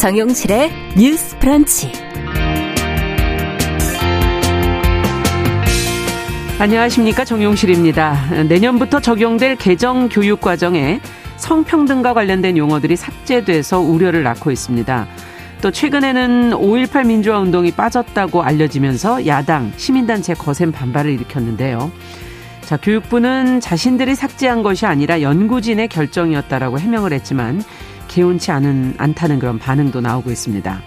정용실의 뉴스 프런치. 안녕하십니까. 정용실입니다. 내년부터 적용될 개정 교육 과정에 성평등과 관련된 용어들이 삭제돼서 우려를 낳고 있습니다. 또 최근에는 5.18 민주화 운동이 빠졌다고 알려지면서 야당, 시민단체 거센 반발을 일으켰는데요. 자, 교육부는 자신들이 삭제한 것이 아니라 연구진의 결정이었다라고 해명을 했지만 개운치 않은, 않다는 그런 반응도 나오고 있습니다.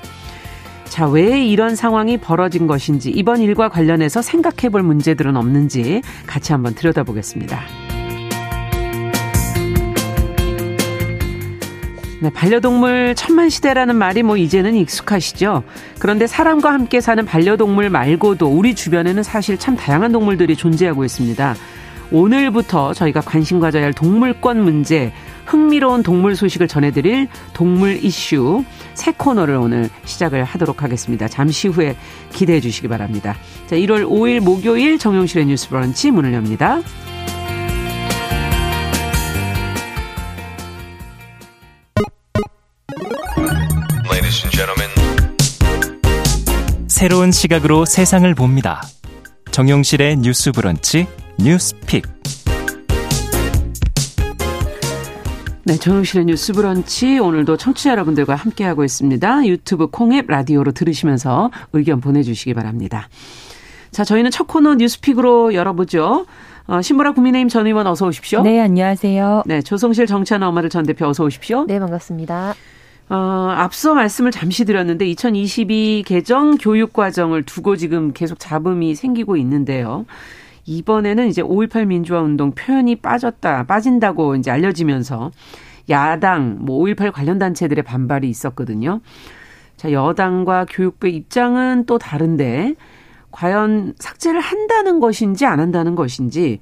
자, 왜 이런 상황이 벌어진 것인지 이번 일과 관련해서 생각해 볼 문제들은 없는지 같이 한번 들여다보겠습니다. 네, 반려동물 천만 시대라는 말이 뭐 이제는 익숙하시죠? 그런데 사람과 함께 사는 반려동물 말고도 우리 주변에는 사실 참 다양한 동물들이 존재하고 있습니다. 오늘부터 저희가 관심 가져야 할 동물권 문제, 흥미로운 동물 소식을 전해드릴 동물 이슈 새 코너를 오늘 시작을 하도록 하겠습니다. 잠시 후에 기대해 주시기 바랍니다. 자, 1월 5일 목요일 정용실의 뉴스 브런치 문을 엽니다. 새로운 시각으로 세상을 봅니다. 정용실의 뉴스 브런치 뉴스 픽. 네, 정용실의 뉴스 브런치 오늘도 청취자 여러분들과 함께하고 있습니다. 유튜브 콩앱 라디오로 들으시면서 의견 보내주시기 바랍니다. 자, 저희는 첫 코너 뉴스픽으로 열어보죠. 어, 신보라 국민의힘 전 의원 어서 오십시오. 네, 안녕하세요. 네, 조성실 정치하는 엄마들 전 대표 어서 오십시오. 네, 반갑습니다. 어, 앞서 말씀을 잠시 드렸는데 2022 개정 교육 과정을 두고 지금 계속 잡음이 생기고 있는데요. 이번에는 이제 5.18 민주화 운동 표현이 빠졌다, 빠진다고 이제 알려지면서 야당, 뭐 5.18 관련 단체들의 반발이 있었거든요. 자, 여당과 교육부의 입장은 또 다른데, 과연 삭제를 한다는 것인지 안 한다는 것인지,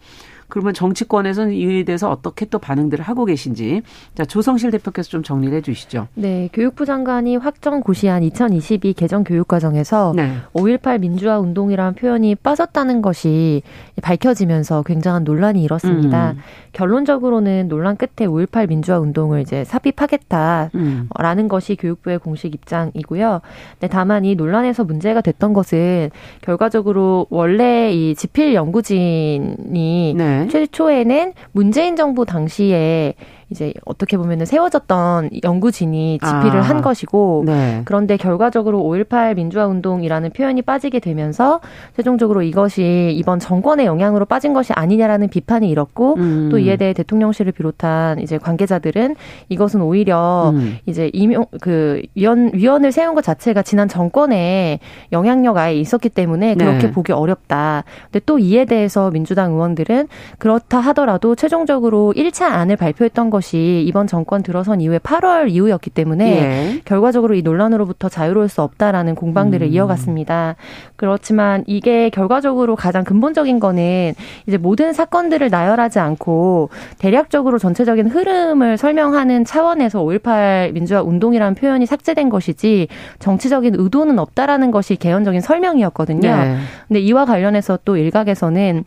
그러면 정치권에서는 이에 대해서 어떻게 또 반응들을 하고 계신지 자 조성실 대표께서 좀 정리를 해주시죠. 네, 교육부 장관이 확정 고시한 2022 개정 교육 과정에서 네. 5.18 민주화 운동이라는 표현이 빠졌다는 것이 밝혀지면서 굉장한 논란이 일었습니다. 음. 결론적으로는 논란 끝에 5.18 민주화 운동을 이제 삽입하겠다라는 음. 것이 교육부의 공식 입장이고요. 네, 다만 이 논란에서 문제가 됐던 것은 결과적으로 원래 이 지필 연구진이 네. 최초에는 문재인 정부 당시에 이제 어떻게 보면은 세워졌던 연구진이 집필을 아, 한 것이고 네. 그런데 결과적으로 5.18 민주화 운동이라는 표현이 빠지게 되면서 최종적으로 이것이 이번 정권의 영향으로 빠진 것이 아니냐라는 비판이 일었고 음. 또 이에 대해 대통령실을 비롯한 이제 관계자들은 이것은 오히려 음. 이제 임용 그 위원 위원을 세운 것 자체가 지난 정권에 영향력 아예 있었기 때문에 그렇게 네. 보기 어렵다. 근데 또 이에 대해서 민주당 의원들은 그렇다 하더라도 최종적으로 1차 안을 발표했던 것 것이 이번 정권 들어선 이후에 8월 이후였기 때문에 예. 결과적으로 이 논란으로부터 자유로울 수 없다라는 공방들을 음. 이어갔습니다. 그렇지만 이게 결과적으로 가장 근본적인 거는 이제 모든 사건들을 나열하지 않고 대략적으로 전체적인 흐름을 설명하는 차원에서 5.18 민주화 운동이라는 표현이 삭제된 것이지 정치적인 의도는 없다라는 것이 개연적인 설명이었거든요. 네. 근데 이와 관련해서 또 일각에서는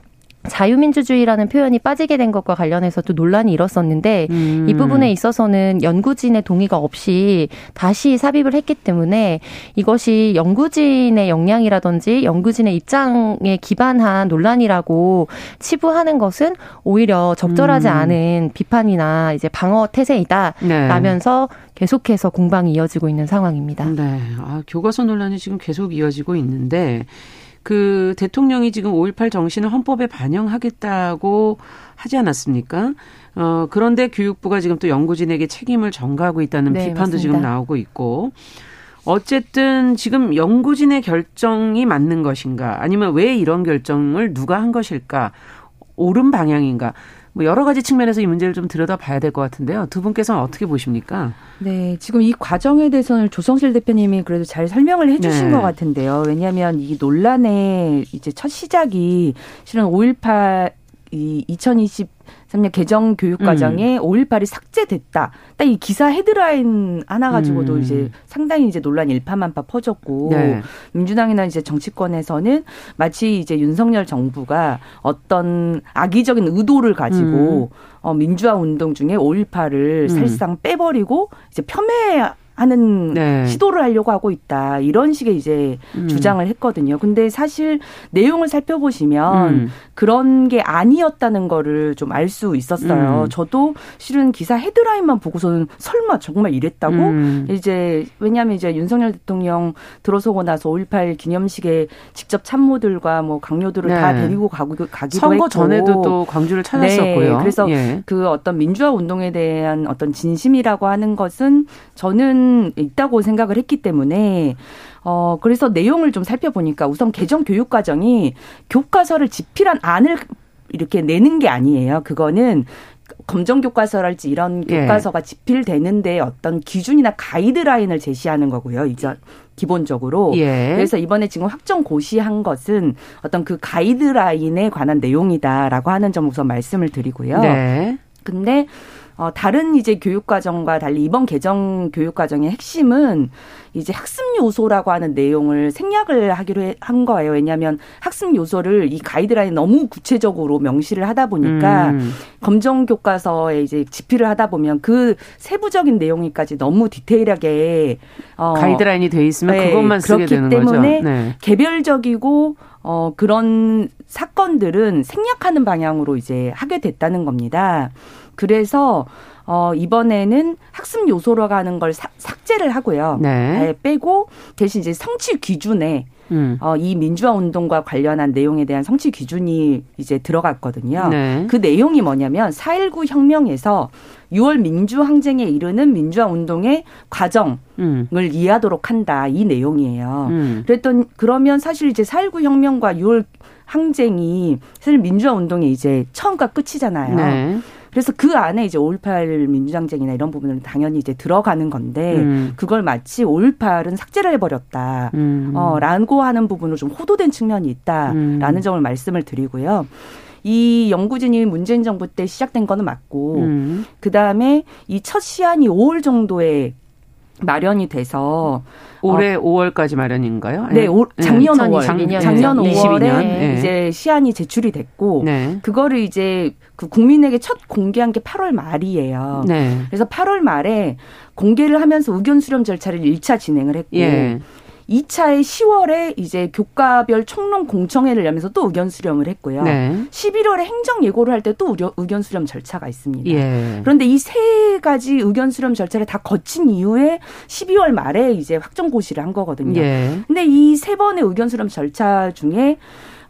자유민주주의라는 표현이 빠지게 된 것과 관련해서 도 논란이 일었었는데 음. 이 부분에 있어서는 연구진의 동의가 없이 다시 삽입을 했기 때문에 이것이 연구진의 역량이라든지 연구진의 입장에 기반한 논란이라고 치부하는 것은 오히려 적절하지 음. 않은 비판이나 이제 방어 태세이다라면서 네. 계속해서 공방이 이어지고 있는 상황입니다. 네. 아, 교과서 논란이 지금 계속 이어지고 있는데 그 대통령이 지금 5.18 정신을 헌법에 반영하겠다고 하지 않았습니까? 어, 그런데 교육부가 지금 또 연구진에게 책임을 전가하고 있다는 네, 비판도 맞습니다. 지금 나오고 있고, 어쨌든 지금 연구진의 결정이 맞는 것인가, 아니면 왜 이런 결정을 누가 한 것일까, 옳은 방향인가, 뭐 여러 가지 측면에서 이 문제를 좀 들여다봐야 될 것 같은데요. 두 분께서는 어떻게 보십니까? 네, 지금 이 과정에 대해서는 조성실 대표님이 그래도 잘 설명을 해주신 네. 것 같은데요. 왜냐하면 이 논란의 이제 첫 시작이 실은 5.18 이 2020, 3년 개정 교육 과정에 음. 5.18이 삭제됐다. 딱 이 기사 헤드라인 하나 가지고도 음. 이제 상당히 이제 논란 일파만파 퍼졌고 네. 민주당이나 이제 정치권에서는 마치 이제 윤석열 정부가 어떤 악의적인 의도를 가지고 음. 어 민주화 운동 중에 5.18을 음. 사실상 빼버리고 이제 폄훼 하는 네. 시도를 하려고 하고 있다. 이런 식의 이제 음. 주장을 했거든요. 근데 사실 내용을 살펴보시면 음. 그런 게 아니었다는 거를 좀 알 수 있었어요. 음. 저도 실은 기사 헤드라인만 보고서는 설마 정말 이랬다고 음. 이제 왜냐하면 이제 윤석열 대통령 들어서고 나서 5.18 기념식에 직접 참모들과 뭐 강요들을 네. 다 데리고 가고 가기도 선거 했고 전에도 또 광주를 찾았었고요. 네. 그래서 예. 그 어떤 민주화 운동에 대한 어떤 진심이라고 하는 것은 저는 있다고 생각을 했기 때문에 어, 그래서 내용을 좀 살펴보니까 우선 개정 교육 과정이 교과서를 집필한 안을 이렇게 내는 게 아니에요. 그거는 검정 교과서랄지 이런 예. 교과서가 집필되는데 어떤 기준이나 가이드라인을 제시하는 거고요. 이제 기본적으로. 예. 그래서 이번에 지금 확정 고시한 것은 어떤 그 가이드라인에 관한 내용이다라고 하는 점 우선 말씀을 드리고요. 네. 근데 어, 다른 이제 교육과정과 달리 이번 개정 교육과정의 핵심은 이제 학습 요소라고 하는 내용을 생략을 하기로 한 거예요. 왜냐하면 학습 요소를 이 가이드라인 너무 구체적으로 명시를 하다 보니까 음. 검정 교과서에 이제 집필을 하다 보면 그 세부적인 내용이까지 너무 디테일하게 어, 가이드라인이 돼 있으면 네, 그것만 쓰게 되는 거죠. 그렇기 때문에 네. 개별적이고 어, 그런 사건들은 생략하는 방향으로 이제 하게 됐다는 겁니다. 그래서 어 이번에는 학습 요소로 가는 걸 사, 삭제를 하고요. 네. 빼고 대신 이제 성취 기준에 음. 어, 이 민주화 운동과 관련한 내용에 대한 성취 기준이 이제 들어갔거든요. 네. 그 내용이 뭐냐면 4.19 혁명에서 6월 민주항쟁에 이르는 민주화 운동의 과정을 음. 이해하도록 한다. 이 내용이에요. 음. 그랬던 그러면 사실 이제 4.19 혁명과 6월 항쟁이 사실 민주화 운동의 이제 처음과 끝이잖아요. 네. 그래서 그 안에 이제 5.18 민주항쟁이나 이런 부분은 당연히 이제 들어가는 건데 음. 그걸 마치 5.18은 삭제를 해버렸다. 음. 어, 라고 하는 부분으로 좀 호도된 측면이 있다라는 음. 점을 말씀을 드리고요. 이 연구진이 문재인 정부 때 시작된 거는 맞고 음. 그 다음에 이 첫 시한이 5월 정도에 마련이 돼서 올해 어, 5월까지 마련인가요? 네, 오, 작년 네, 5월. 작년, 작년 5월에 네. 이제 시안이 제출이 됐고 네. 그거를 이제 그 국민에게 첫 공개한 게 8월 말이에요. 네. 그래서 8월 말에 공개를 하면서 의견 수렴 절차를 1차 진행을 했고 예. 2차에 10월에 이제 교과별 총론 공청회를 열면서 또 의견 수렴을 했고요. 네. 11월에 행정 예고를 할 때 또 의견 수렴 절차가 있습니다. 예. 그런데 이 세 가지 의견 수렴 절차를 다 거친 이후에 12월 말에 이제 확정 고시를 한 거거든요. 예. 근데 이 세 번의 의견 수렴 절차 중에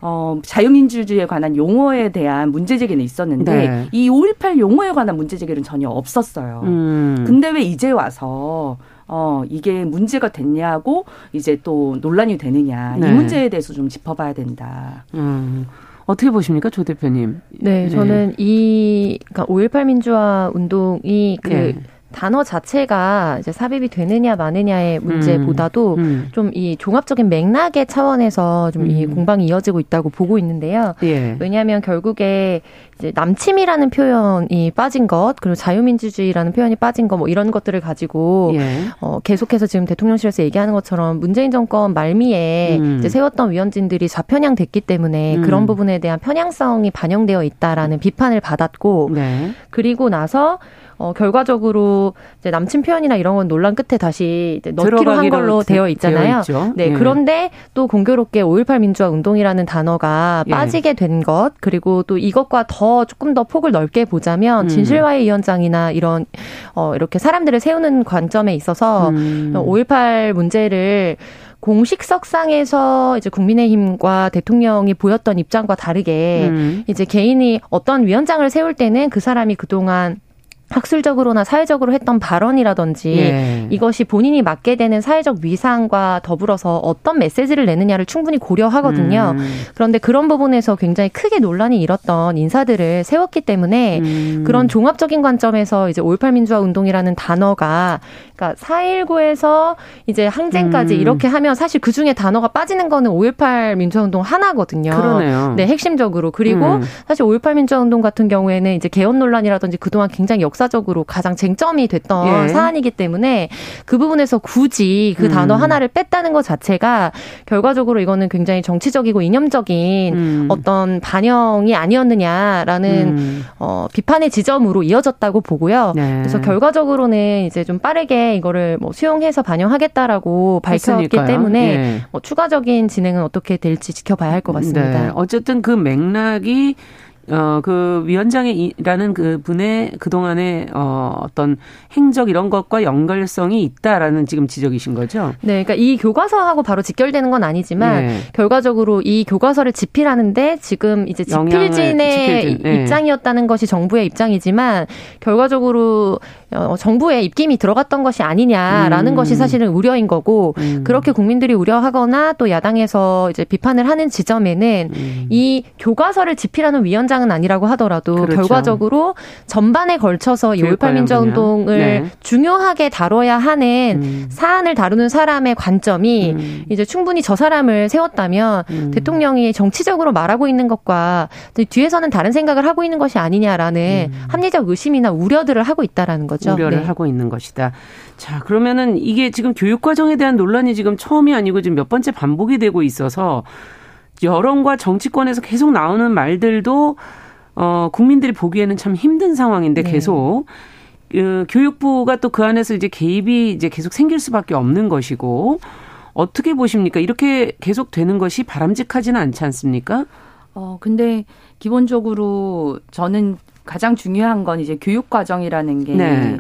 어, 자유민주주의에 관한 용어에 대한 문제 제기는 있었는데 네. 이5.18 용어에 관한 문제 제기는 전혀 없었어요. 음. 근데 왜 이제 와서 어, 이게 문제가 됐냐고 이제 또 논란이 되느냐. 네. 이 문제에 대해서 좀 짚어봐야 된다. 음. 어떻게 보십니까, 조 대표님? 네, 네. 저는 이, 그러니까 5.18 민주화 운동이 그, 네. 단어 자체가 이제 삽입이 되느냐 마느냐의 문제보다도 음, 음. 좀이 종합적인 맥락의 차원에서 좀이 음. 공방이 이어지고 있다고 보고 있는데요. 예. 왜냐하면 결국에 이제 남침이라는 표현이 빠진 것 그리고 자유민주주의라는 표현이 빠진 것 뭐 이런 것들을 가지고 예. 어, 계속해서 지금 대통령실에서 얘기하는 것처럼 문재인 정권 말미에 음. 이제 세웠던 위원진들이 좌편향 됐기 때문에 음. 그런 부분에 대한 편향성이 반영되어 있다라는 비판을 받았고 네. 그리고 나서 어, 결과적으로 이제 남친 표현이나 이런 건 논란 끝에 다시 이제 넣기로 한 걸로 되어 있잖아요. 네. 예. 그런데 또 공교롭게 5.18 민주화 운동이라는 단어가 예. 빠지게 된 것, 그리고 또 이것과 더 조금 더 폭을 넓게 보자면 음. 진실화의 위원장이나 이런, 어, 이렇게 사람들을 세우는 관점에 있어서 음. 5.18 문제를 공식석상에서 이제 국민의힘과 대통령이 보였던 입장과 다르게 음. 이제 개인이 어떤 위원장을 세울 때는 그 사람이 그동안 학술적으로나 사회적으로 했던 발언이라든지 예. 이것이 본인이 맡게 되는 사회적 위상과 더불어서 어떤 메시지를 내느냐를 충분히 고려하거든요. 음. 그런데 그런 부분에서 굉장히 크게 논란이 일었던 인사들을 세웠기 때문에 음. 그런 종합적인 관점에서 이제 5.18 민주화 운동이라는 단어가 그러니까 4.19에서 이제 항쟁까지 음. 이렇게 하면 사실 그 중에 단어가 빠지는 거는 5.18 민주화 운동 하나거든요. 그러네요. 네, 핵심적으로. 그리고 음. 사실 5.18 민주화 운동 같은 경우에는 이제 개헌 논란이라든지 그동안 굉장히 역 역사적으로 가장 쟁점이 됐던 예. 사안이기 때문에 그 부분에서 굳이 그 음. 단어 하나를 뺐다는 것 자체가 결과적으로 이거는 굉장히 정치적이고 이념적인 음. 어떤 반영이 아니었느냐라는 음. 어, 비판의 지점으로 이어졌다고 보고요. 네. 그래서 결과적으로는 이제 좀 빠르게 이거를 뭐 수용해서 반영하겠다라는 밝혔기. 때문에 네. 뭐 추가적인 진행은 어떻게 될지 지켜봐야 할 것 같습니다. 네. 어쨌든 그 맥락이 어, 그 위원장이라는 그 분의 그동안의 어, 어떤 행적 이런 것과 연결성이 있다라는 지금 지적이신 거죠? 네. 그러니까 이 교과서하고 바로 직결되는 건 아니지만 네. 결과적으로 이 교과서를 집필하는데 지금 이제 집필진의 집필진. 네. 입장이었다는 것이 정부의 입장이지만 결과적으로 어, 정부의 입김이 들어갔던 것이 아니냐라는 음. 것이 사실은 우려인 거고 음. 그렇게 국민들이 우려하거나 또 야당에서 이제 비판을 하는 지점에는 음. 이 교과서를 집필하는 위원장 은 아니라고 하더라도 그렇죠. 결과적으로 전반에 걸쳐서 이5.18 민주화운동을 네. 중요하게 다뤄야 하는 음. 사안을 다루는 사람의 관점이 음. 이제 충분히 저 사람을 세웠다면 음. 대통령이 정치적으로 말하고 있는 것과 뒤에서는 다른 생각을 하고 있는 것이 아니냐라는 합리적 의심이나 우려들을 하고 있다라는 거죠. 거죠. 우려를 네. 하고 있는 것이다. 자, 그러면은 이게 지금 교육 과정에 대한 논란이 지금 처음이 아니고 지금 몇 번째 반복이 되고 있어서 여론과 정치권에서 계속 나오는 말들도 어 국민들이 보기에는 참 힘든 상황인데 네. 계속 그 교육부가 또 그 안에서 이제 개입이 이제 계속 생길 수밖에 없는 것이고 어떻게 보십니까? 이렇게 계속 되는 것이 바람직하지는 않지 않습니까? 어, 근데 기본적으로 저는 가장 중요한 건 이제 교육 과정이라는 게 네.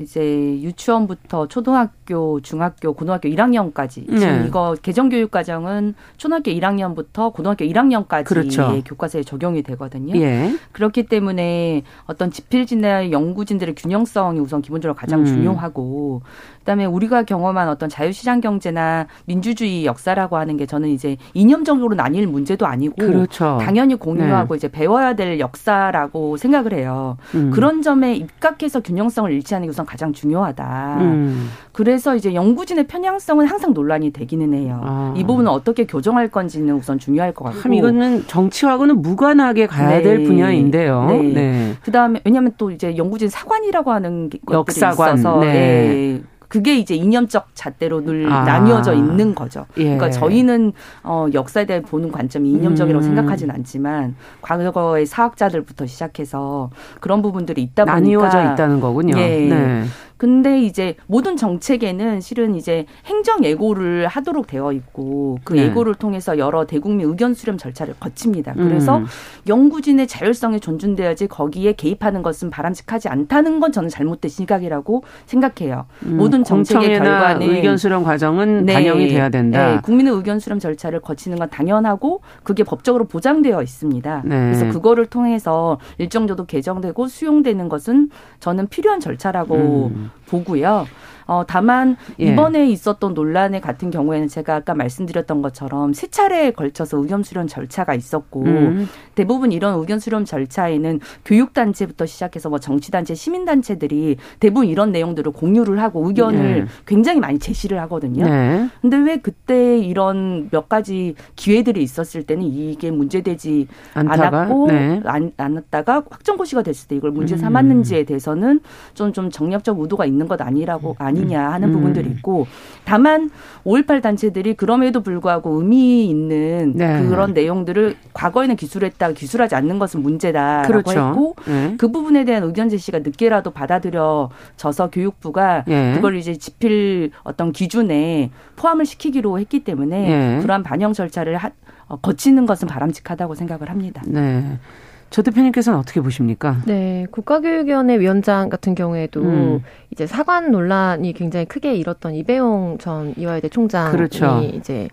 이제 유치원부터 초등학교, 중학교, 고등학교 1학년까지 지금 네. 이거 개정 교육 과정은 초등학교 1학년부터 고등학교 1학년까지의 그렇죠. 교과서에 적용이 되거든요. 예. 그렇기 때문에 어떤 집필진의 연구진들의 균형성이 우선 기본적으로 가장 음. 중요하고 그다음에 우리가 경험한 어떤 자유시장 경제나 민주주의 역사라고 하는 게 저는 이제 이념적으로 나뉠 문제도 아니고 그렇죠. 당연히 공유하고 네. 이제 배워야 될 역사라고 생각을 해요. 음. 그런 점에 입각해서 균형성을 일치하는 게 우선 가장 중요하다. 음. 그래서 이제 연구진의 편향성은 항상 논란이 되기는 해요. 아. 이 부분은 어떻게 교정할 건지는 우선 중요할 것 같고. 참 이거는 정치하고는 무관하게 가야 네. 될 분야인데요. 네. 네. 그다음에 왜냐하면 또 이제 연구진 사관이라고 하는 것들이 역사관. 있어서 네. 네. 그게 이제 이념적 잣대로 늘 아. 나뉘어져 있는 거죠. 예. 그러니까 저희는 어 역사에 대해 보는 관점이 이념적이라고 음. 생각하진 않지만 과거의 사학자들부터 시작해서 그런 부분들이 있다 보니까 나뉘어져 있다는 거군요. 예. 네. 근데 이제 모든 정책에는 실은 이제 행정 예고를 하도록 되어 있고 그 네. 예고를 통해서 여러 대국민 의견 수렴 절차를 거칩니다. 그래서 음. 연구진의 자율성이 존중돼야지 거기에 개입하는 것은 바람직하지 않다는 건 저는 잘못된 시각이라고 생각해요. 음, 모든 정책의 결과는 의견 수렴 과정은 네. 반영이 돼야 된다. 네. 국민의 의견 수렴 절차를 거치는 건 당연하고 그게 법적으로 보장되어 있습니다. 네. 그래서 그거를 통해서 일정 정도 개정되고 수용되는 것은 저는 필요한 절차라고 음. 보고요. 어, 다만 예. 이번에 있었던 논란의 같은 경우에는 제가 아까 말씀드렸던 것처럼 세 차례에 걸쳐서 의견 수렴 절차가 있었고 음. 대부분 이런 의견 수렴 절차에는 교육단체부터 시작해서 뭐 정치단체, 시민단체들이 대부분 이런 내용들을 공유를 하고 의견을 네. 굉장히 많이 제시를 하거든요. 네. 근데 왜 그때 이런 몇 가지 기회들이 있었을 때는 이게 문제되지 않았고 네. 안, 않았다가 확정고시가 됐을 때 이걸 문제 음. 삼았는지에 대해서는 좀좀 정략적 의도가 있는 것 아니라고 아니 아니냐 하는 음. 부분들이 있고 다만 5.18 단체들이 그럼에도 불구하고 의미 있는 네. 그런 내용들을 과거에는 기술했다 기술하지 않는 것은 문제다라고 그렇죠. 했고 네. 그 부분에 대한 의견 제시가 늦게라도 받아들여져서 교육부가 네. 그걸 이제 집필 어떤 기준에 포함을 시키기로 했기 때문에 네. 그러한 반영 절차를 하, 어, 거치는 것은 바람직하다고 생각을 합니다. 네. 조 대표님께서는 어떻게 보십니까? 네, 국가교육위원회 위원장 같은 경우에도 음. 이제 사관 논란이 굉장히 크게 일었던 이배용 전 이화여대 총장이 그렇죠. 이제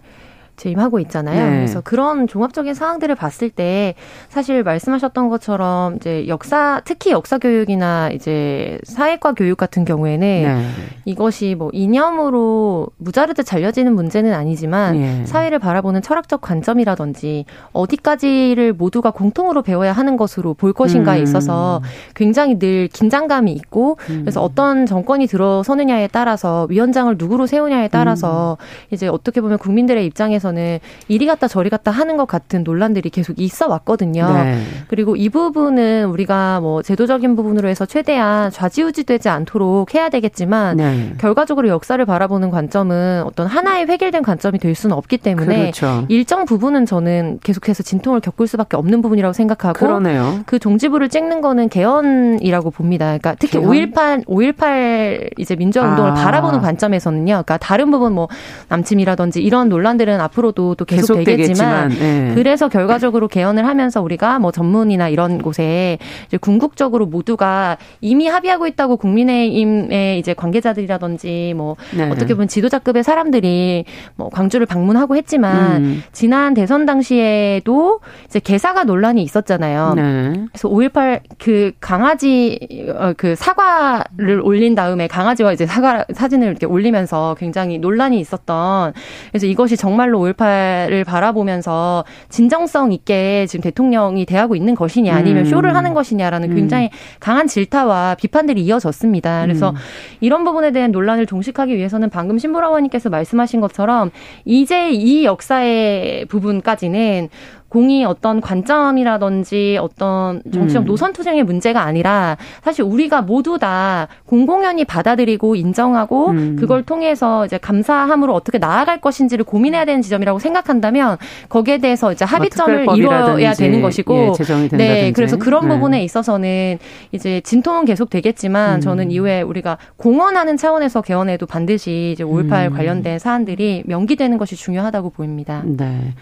재임하고 있잖아요. 네. 그래서 그런 종합적인 사항들을 봤을 때 사실 말씀하셨던 것처럼 이제 역사 특히 역사 교육이나 이제 사회과 교육 같은 경우에는 네. 이것이 뭐 이념으로 무자르듯 잘려지는 문제는 아니지만 네. 사회를 바라보는 철학적 관점이라든지 어디까지를 모두가 공통으로 배워야 하는 것으로 볼 것인가에 음. 있어서 굉장히 늘 긴장감이 있고 음. 그래서 어떤 정권이 들어서느냐에 따라서 위원장을 누구로 세우냐에 따라서 음. 이제 어떻게 보면 국민들의 입장에서 관점에서는 이리 갔다 저리 갔다 하는 것 같은 논란들이 계속 있어 왔거든요. 네. 그리고 이 부분은 우리가 뭐 제도적인 부분으로 해서 최대한 좌지우지되지 않도록 해야 되겠지만 네. 결과적으로 역사를 바라보는 관점은 어떤 하나의 획일된 관점이 될 수는 없기 때문에 그렇죠. 일정 부분은 저는 계속해서 진통을 겪을 수밖에 없는 부분이라고 생각하고 그러네요. 그 종지부를 찍는 거는 개헌이라고 봅니다. 그러니까 특히 5.18 5.18 이제 민주화 운동을 아. 바라보는 관점에서는요. 그러니까 다른 부분 뭐 남침이라든지 이런 논란들은 앞으로 도또 계속, 계속 되겠지만 네. 그래서 결과적으로 개헌을 하면서 우리가 뭐 전문이나 이런 곳에 이제 궁극적으로 모두가 이미 합의하고 있다고 국민의힘의 이제 관계자들이라든지 뭐 네. 어떻게 보면 지도자급의 사람들이 뭐 광주를 방문하고 했지만 음. 지난 대선 당시에도 이제 개사가 논란이 있었잖아요. 네. 그래서 5.18 그 강아지 어, 그 사과를 올린 다음에 강아지와 이제 사과 사진을 이렇게 올리면서 굉장히 논란이 있었던 그래서 이것이 정말로 5.18을 바라보면서 진정성 있게 지금 대통령이 대하고 있는 것이냐 아니면 음. 쇼를 하는 것이냐라는 음. 굉장히 강한 질타와 비판들이 이어졌습니다. 그래서 음. 이런 부분에 대한 논란을 종식하기 위해서는 방금 신보라원님께서 말씀하신 것처럼 이제 이 역사의 부분까지는 공이 어떤 관점이라든지 어떤 정치적 음. 노선 투쟁의 문제가 아니라 사실 우리가 모두 다 공공연히 받아들이고 인정하고 음. 그걸 통해서 이제 감사함으로 어떻게 나아갈 것인지를 고민해야 되는 지점이라고 생각한다면 거기에 대해서 이제 합의점을 뭐 이뤄야 되는 것이고 예, 네 그래서 그런 네. 부분에 있어서는 이제 진통은 계속 되겠지만 음. 저는 이후에 우리가 공헌하는 차원에서 개헌에도 반드시 이제 5.18 음. 관련된 사안들이 명기되는 것이 중요하다고 보입니다. 네.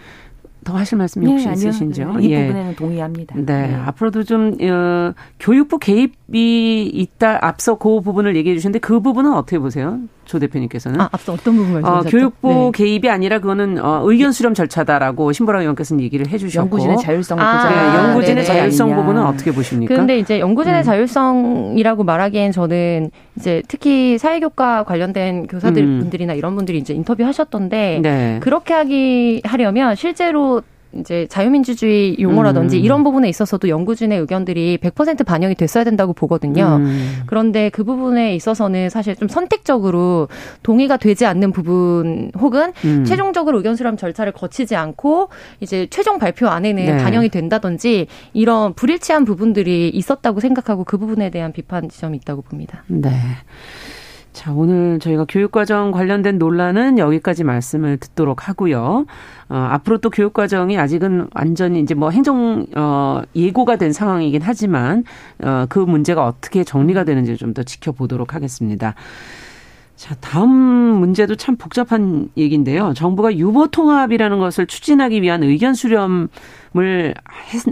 더 하실 말씀이 혹시 네, 있으신지요? 이 예. 부분에는 동의합니다. 네, 네. 앞으로도 좀 어, 교육부 개입이 있다 앞서 그 부분을 얘기해 주셨는데 그 부분은 어떻게 보세요? 조 대표님께서는 아, 앞서 어떤 부분 말씀하셨죠? 어, 교육부 네. 개입이 아니라 그거는 어, 의견 수렴 절차다라고 신보라 의원께서는 얘기를 해주셨고 연구진의 자율성을 아, 보장. 네, 연구진의 네네. 자율성 아니냐. 부분은 어떻게 보십니까? 그런데 이제 연구진의 음. 자율성이라고 말하기엔 저는 이제 특히 사회교과 관련된 교사들 음. 분들이나 이런 분들이 이제 인터뷰 하셨던데 네. 그렇게 하기 하려면 실제로 이제 자유민주주의 용어라든지 음. 이런 부분에 있어서도 연구진의 의견들이 100% 반영이 됐어야 된다고 보거든요. 음. 그런데 그 부분에 있어서는 사실 좀 선택적으로 동의가 되지 않는 부분 혹은 음. 최종적으로 의견 수렴 절차를 거치지 않고 이제 최종 발표 안에는 네. 반영이 된다든지 이런 불일치한 부분들이 있었다고 생각하고 그 부분에 대한 비판 지점이 있다고 봅니다. 네. 자, 오늘 저희가 교육과정 관련된 논란은 여기까지 말씀을 듣도록 하고요. 어, 앞으로 또 교육과정이 아직은 완전히 이제 뭐 행정, 어, 예고가 된 상황이긴 하지만, 어, 그 문제가 어떻게 정리가 되는지 좀 더 지켜보도록 하겠습니다. 자, 다음 문제도 참 복잡한 얘기인데요. 정부가 유보 통합이라는 것을 추진하기 위한 의견 수렴을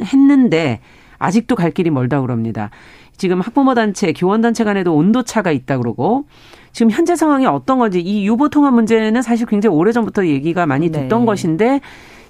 했는데, 아직도 갈 길이 멀다 그럽니다. 지금 학부모 단체, 교원 단체 간에도 온도 차가 있다 그러고 지금 현재 상황이 어떤 건지 이 유보 통합 문제는 사실 굉장히 오래전부터 얘기가 많이 됐던 네. 것인데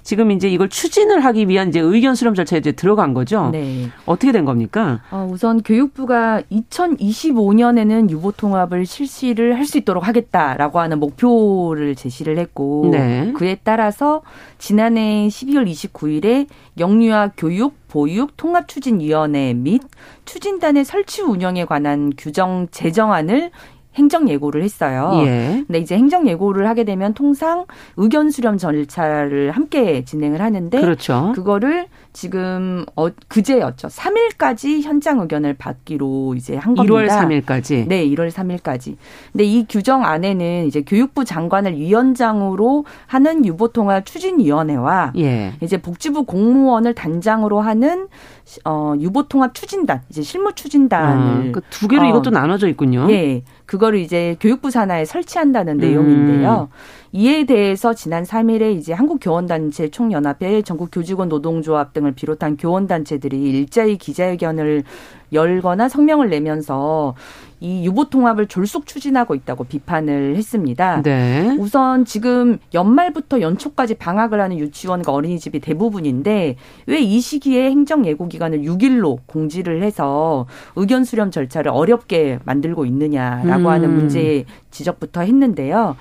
지금 이제 이걸 추진을 하기 위한 이제 의견 수렴 절차에 이제 들어간 거죠. 네. 어떻게 된 겁니까? 어, 우선 교육부가 2025년에는 유보 통합을 실시를 할 수 있도록 하겠다라고 하는 목표를 제시를 했고 네. 그에 따라서 지난해 12월 29일에 영유아 교육 보육 통합 추진위원회 및 추진단의 설치 운영에 관한 규정 제정안을 행정 예고를 했어요. 예. 근데 이제 행정 예고를 하게 되면 통상 의견 수렴 절차를 함께 진행을 하는데 그렇죠. 그거를 지금 어 그제였죠. 3일까지 현장 의견을 받기로 이제 한 겁니다. 1월 3일까지. 네, 1월 3일까지. 근데 이 규정 안에는 이제 교육부 장관을 위원장으로 하는 유보통합 추진위원회와 예. 이제 복지부 공무원을 단장으로 하는 어 유보통합 추진단, 이제 실무 추진단을 아, 그러니까 개로 어, 이것도 나눠져 있군요. 예. 그거를 이제 교육부 산하에 설치한다는 내용인데요. 음. 이에 대해서 지난 3일에 이제 한국교원단체 총연합회 전국교직원 노동조합 등을 비롯한 교원단체들이 일자리 기자회견을 열거나 성명을 내면서 이 유보 통합을 졸속 추진하고 있다고 비판을 했습니다. 네. 우선 지금 연말부터 연초까지 방학을 하는 유치원과 어린이집이 대부분인데 왜 이 시기에 행정 예고 기간을 6일로 공지를 해서 의견 수렴 절차를 어렵게 만들고 있느냐라고 음. 하는 문제 지적부터 했는데요.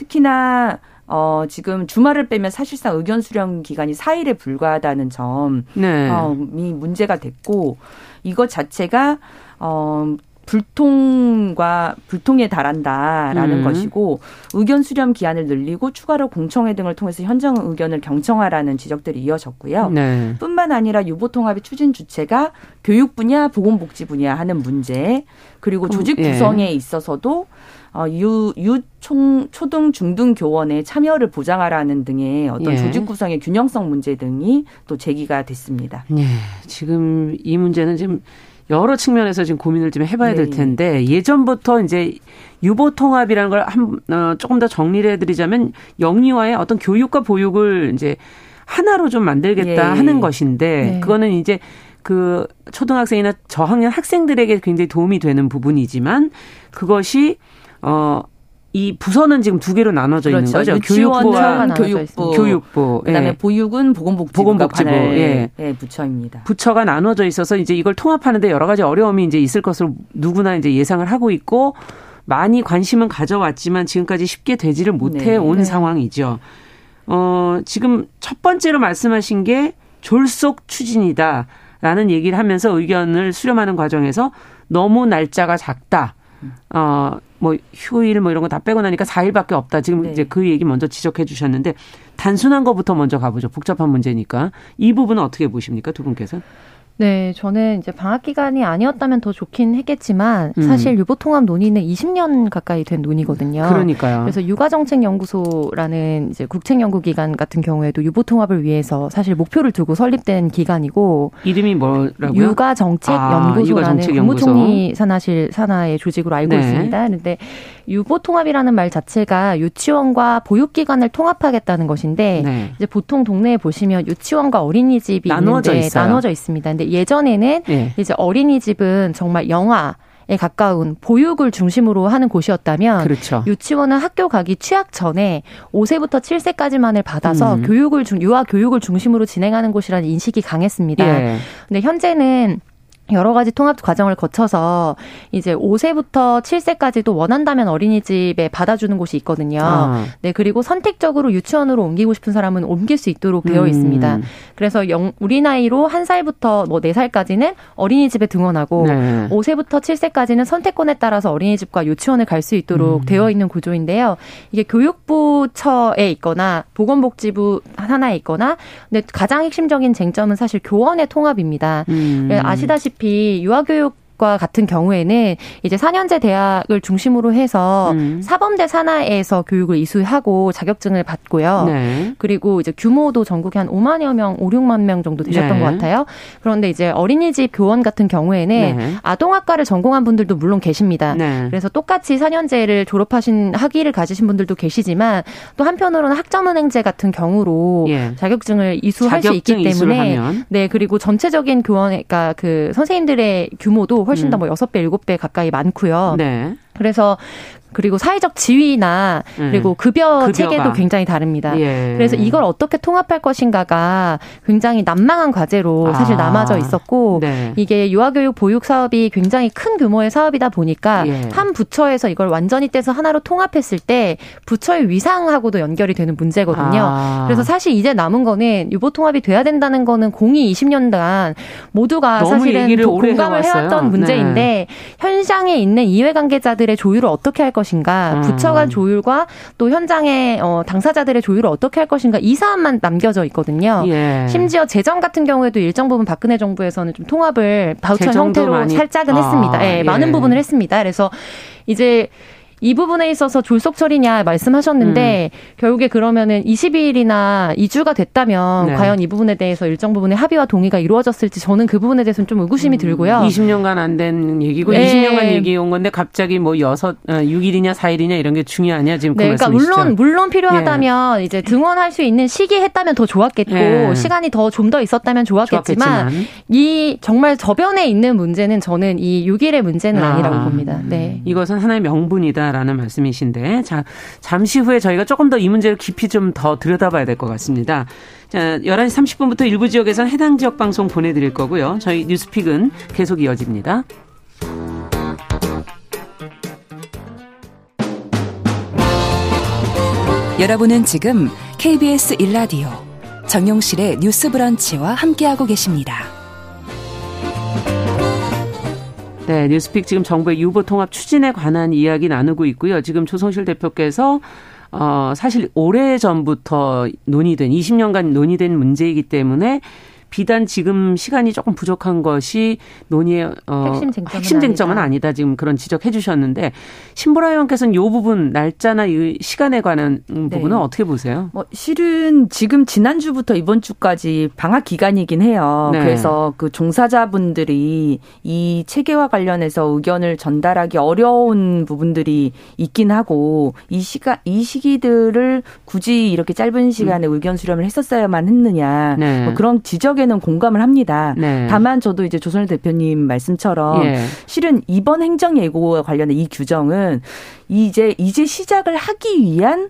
특히나 어, 지금 주말을 빼면 사실상 의견 수렴 기간이 4일에 불과하다는 점이 네. 어, 문제가 됐고 이것 자체가 어, 불통과 불통에 달한다라는 음. 것이고 의견 수렴 기한을 늘리고 추가로 공청회 등을 통해서 현장 의견을 경청하라는 지적들이 이어졌고요. 네. 뿐만 아니라 유보 통합의 추진 주체가 교육 분야, 보건복지 분야 하는 문제 그리고 조직 예. 구성에 예. 있어서도 어, 유, 유 총, 초등, 중등 교원의 참여를 보장하라는 등의 어떤 예. 조직 구성의 균형성 문제 등이 또 제기가 됐습니다. 예. 지금 이 문제는 지금 여러 측면에서 지금 고민을 좀 해봐야 될 네. 텐데 예전부터 이제 유보 통합이라는 걸 한 어, 조금 더 정리를 해드리자면 영유아의 어떤 교육과 보육을 이제 하나로 좀 만들겠다 예. 하는 것인데 네. 그거는 이제 그 초등학생이나 저학년 학생들에게 굉장히 도움이 되는 부분이지만 그것이 어. 이 부서는 지금 두 개로 나눠져 그렇죠. 있는 거죠. 교육부와 교육부, 교육부. 그다음에 예. 보육은 보건복지부가 보건복지부. 예. 예. 부처입니다. 부처가 나눠져 있어서 이제 이걸 통합하는데 여러 가지 어려움이 이제 있을 것으로 누구나 이제 예상을 하고 있고 많이 관심은 가져왔지만 지금까지 쉽게 되지를 못해 네. 온 네. 상황이죠. 어, 지금 첫 번째로 말씀하신 게 졸속 추진이다 라는 얘기를 하면서 의견을 수렴하는 과정에서 너무 날짜가 작다. 어, 뭐 휴일 뭐 이런 거 다 빼고 나니까 4일밖에 없다. 지금 네. 이제 그 얘기 먼저 지적해 주셨는데 단순한 것부터 먼저 가보죠. 복잡한 문제니까. 이 부분은 어떻게 보십니까? 두 분께서? 네, 저는 이제 방학 기간이 아니었다면 더 좋긴 했겠지만 음. 사실 유보 통합 논의는 20년 가까이 된 논의거든요. 그러니까요. 그래서 육아정책연구소라는 이제 국책연구기관 같은 경우에도 유보 통합을 위해서 사실 목표를 두고 설립된 기관이고 이름이 뭐라고요? 육아정책연구소라는 아, 국무총리 산하실 산하의 조직으로 알고 네. 있습니다. 그런데 유보 통합이라는 말 자체가 유치원과 보육기관을 통합하겠다는 것인데 네. 이제 보통 동네에 보시면 유치원과 어린이집이 나눠져 있는데 있어요. 나눠져 있습니다. 근데 예전에는 네. 이제 어린이집은 정말 영화 에 가까운 보육을 중심으로 하는 곳이었다면 그렇죠. 유치원은 학교 가기 취약 전에 5세부터 7세까지만을 받아서 음. 교육을 유아 교육을 중심으로 진행하는 곳이라는 인식이 강했습니다. 예. 근데 현재는 여러 가지 통합 과정을 거쳐서 이제 5세부터 7세까지도 원한다면 어린이집에 받아주는 곳이 있거든요. 아. 네, 그리고 선택적으로 유치원으로 옮기고 싶은 사람은 옮길 수 있도록 되어 음. 있습니다. 그래서 영, 우리 나이로 1살부터 뭐 4살까지는 어린이집에 등원하고 네. 5세부터 7세까지는 선택권에 따라서 어린이집과 유치원을 갈 수 있도록 음. 되어 있는 구조인데요. 이게 교육부처에 있거나 보건복지부 하나에 있거나 근데 가장 핵심적인 쟁점은 사실 교원의 통합입니다. 음. 아시다시피 아시다시피 유아교육 과 같은 경우에는 이제 4년제 대학을 중심으로 해서 음. 사범대 산하에서 교육을 이수하고 자격증을 받고요. 네. 그리고 이제 규모도 전국에 한 5만여 명, 5, 6만 명 정도 되셨던 네. 것 같아요. 그런데 이제 어린이집 교원 같은 경우에는 네. 아동학과를 전공한 분들도 물론 계십니다. 네. 그래서 똑같이 4년제를 졸업하신 학위를 가지신 분들도 계시지만 또 한편으로는 학점은행제 같은 경우로 예. 자격증을 이수할 수 있기 때문에 네 그리고 전체적인 교원 그러니까 그 선생님들의 규모도 훨씬 음. 더뭐 여섯 배 일곱 배 가까이 많고요. 네. 그래서 그리고 사회적 지위나 그리고 음. 급여 급여가. 체계도 굉장히 다릅니다. 예. 그래서 이걸 어떻게 통합할 것인가가 굉장히 난망한 과제로 사실 아. 남아져 있었고 네. 이게 유아교육 보육 사업이 굉장히 큰 규모의 사업이다 보니까 예. 한 부처에서 이걸 완전히 떼서 하나로 통합했을 때 부처의 위상하고도 연결이 되는 문제거든요. 아. 그래서 사실 이제 남은 거는 유보 통합이 돼야 된다는 거는 공이 20년간 모두가 사실은 공감을 해왔던 문제인데 네. 현장에 있는 이해관계자들의 조율을 어떻게 할 것 인가, 음. 부처 간 조율과 또 현장의 어, 당사자들의 조율을 어떻게 할 것인가 이 사안만 남겨져 있거든요. 예. 심지어 재정 같은 경우에도 일정 부분 박근혜 정부에서는 좀 통합을 바우처 형태로 많이. 살짝은 아, 했습니다. 예, 예. 많은 부분을 했습니다. 그래서 이제 이 부분에 있어서 졸속 처리냐 말씀하셨는데 음. 결국에 그러면은 20일이나 2주가 됐다면 네. 과연 이 부분에 대해서 일정 부분의 합의와 동의가 이루어졌을지 저는 그 부분에 대해서는 좀 의구심이 음. 들고요. 20년간 안 된 얘기고 네. 20년간 얘기 온 건데 갑자기 뭐 6, 6일이냐 어, 4일이냐 이런 게 중요하냐 지금 그 네, 그러니까 말씀이시죠? 물론 물론 필요하다면 예. 이제 등원할 수 있는 시기 했다면 더 좋았겠고 예. 시간이 더 좀 더 있었다면 좋았겠지만, 좋았겠지만, 이 정말 저변에 있는 문제는 저는 이 6일의 문제는 아. 아니라고 봅니다. 네. 이것은 하나의 명분이다. 라는 말씀이신데, 자, 잠시 후에 저희가 조금 더 이 문제를 깊이 좀 더 들여다봐야 될 것 같습니다. 자, 11시 30분부터 일부 지역에서는 해당 지역 방송 보내드릴 거고요. 저희 뉴스픽은 계속 이어집니다. 여러분은 지금 KBS 1라디오 정용실의 뉴스 브런치와 함께하고 계십니다. 네, 뉴스픽 지금 정부의 유보 통합 추진에 관한 이야기 나누고 있고요. 지금 조성실 대표께서 어 사실 오래 전부터 논의된 20년간 논의된 문제이기 때문에 비단 지금 시간이 조금 부족한 것이 논의의 어, 핵심 쟁점은, 핵심 쟁점은 아니다. 아니다. 지금 그런 지적해 주셨는데 신보라 의원께서는 이 부분 날짜나 이 시간에 관한 네. 부분은 어떻게 보세요? 뭐 실은 지금 지난주부터 이번 주까지 방학 기간이긴 해요. 네. 그래서 그 종사자분들이 이 체계와 관련해서 의견을 전달하기 어려운 부분들이 있긴 하고 이 시간 이 시기들을 굳이 이렇게 짧은 시간에 음. 의견 수렴을 했었어야만 했느냐 네. 뭐 그런 지적 지적에는 공감을 합니다. 네. 다만 저도 이제 조선일 대표님 말씀처럼 예. 실은 이번 행정 예고와 관련된 이 규정은 이제 이제 시작을 하기 위한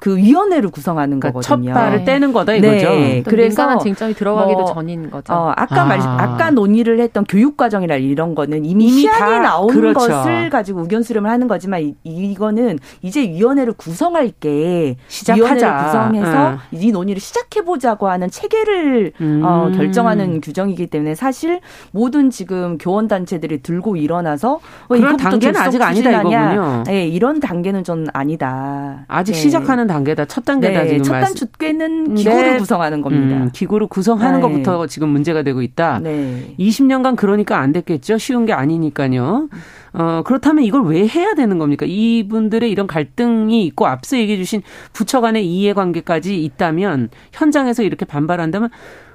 그 위원회를 구성하는 그러니까 거거든요. 첫 발을 떼는 거다 이거죠. 네. 그래서 쟁점이 들어가기도 뭐, 전인 거죠. 어, 아까 아. 말 아까 논의를 했던 교육 과정이나 이런 거는 이미, 이미 시안이 나온 그렇죠. 것을 가지고 의견 수렴을 하는 거지만 이, 이거는 이제 위원회를 구성할 게 시작하자. 위원회를 구성해서 어. 이 논의를 시작해 보자고 하는 체계를 어, 음. 어, 결정하는 규정이기 때문에 사실 모든 지금 교원 단체들이 들고 일어나서 어, 그런 단계는 아직 아니다 이거군요. 네, 이런 단계는 전 아니다. 아직 네. 시작하는 단계다. 첫 단계다. 네, 지금 첫 단축계는 기구를 네. 구성하는 겁니다. 음, 기구를 구성하는 네. 것부터 지금 문제가 되고 있다. 네. 20년간 그러니까 안 됐겠죠. 쉬운 게 아니니까요. 어, 그렇다면 이걸 왜 해야 되는 겁니까? 이분들의 이런 갈등이 있고 앞서 얘기해 주신 부처 간의 이해관계까지 있다면 현장에서 이렇게 반발한다면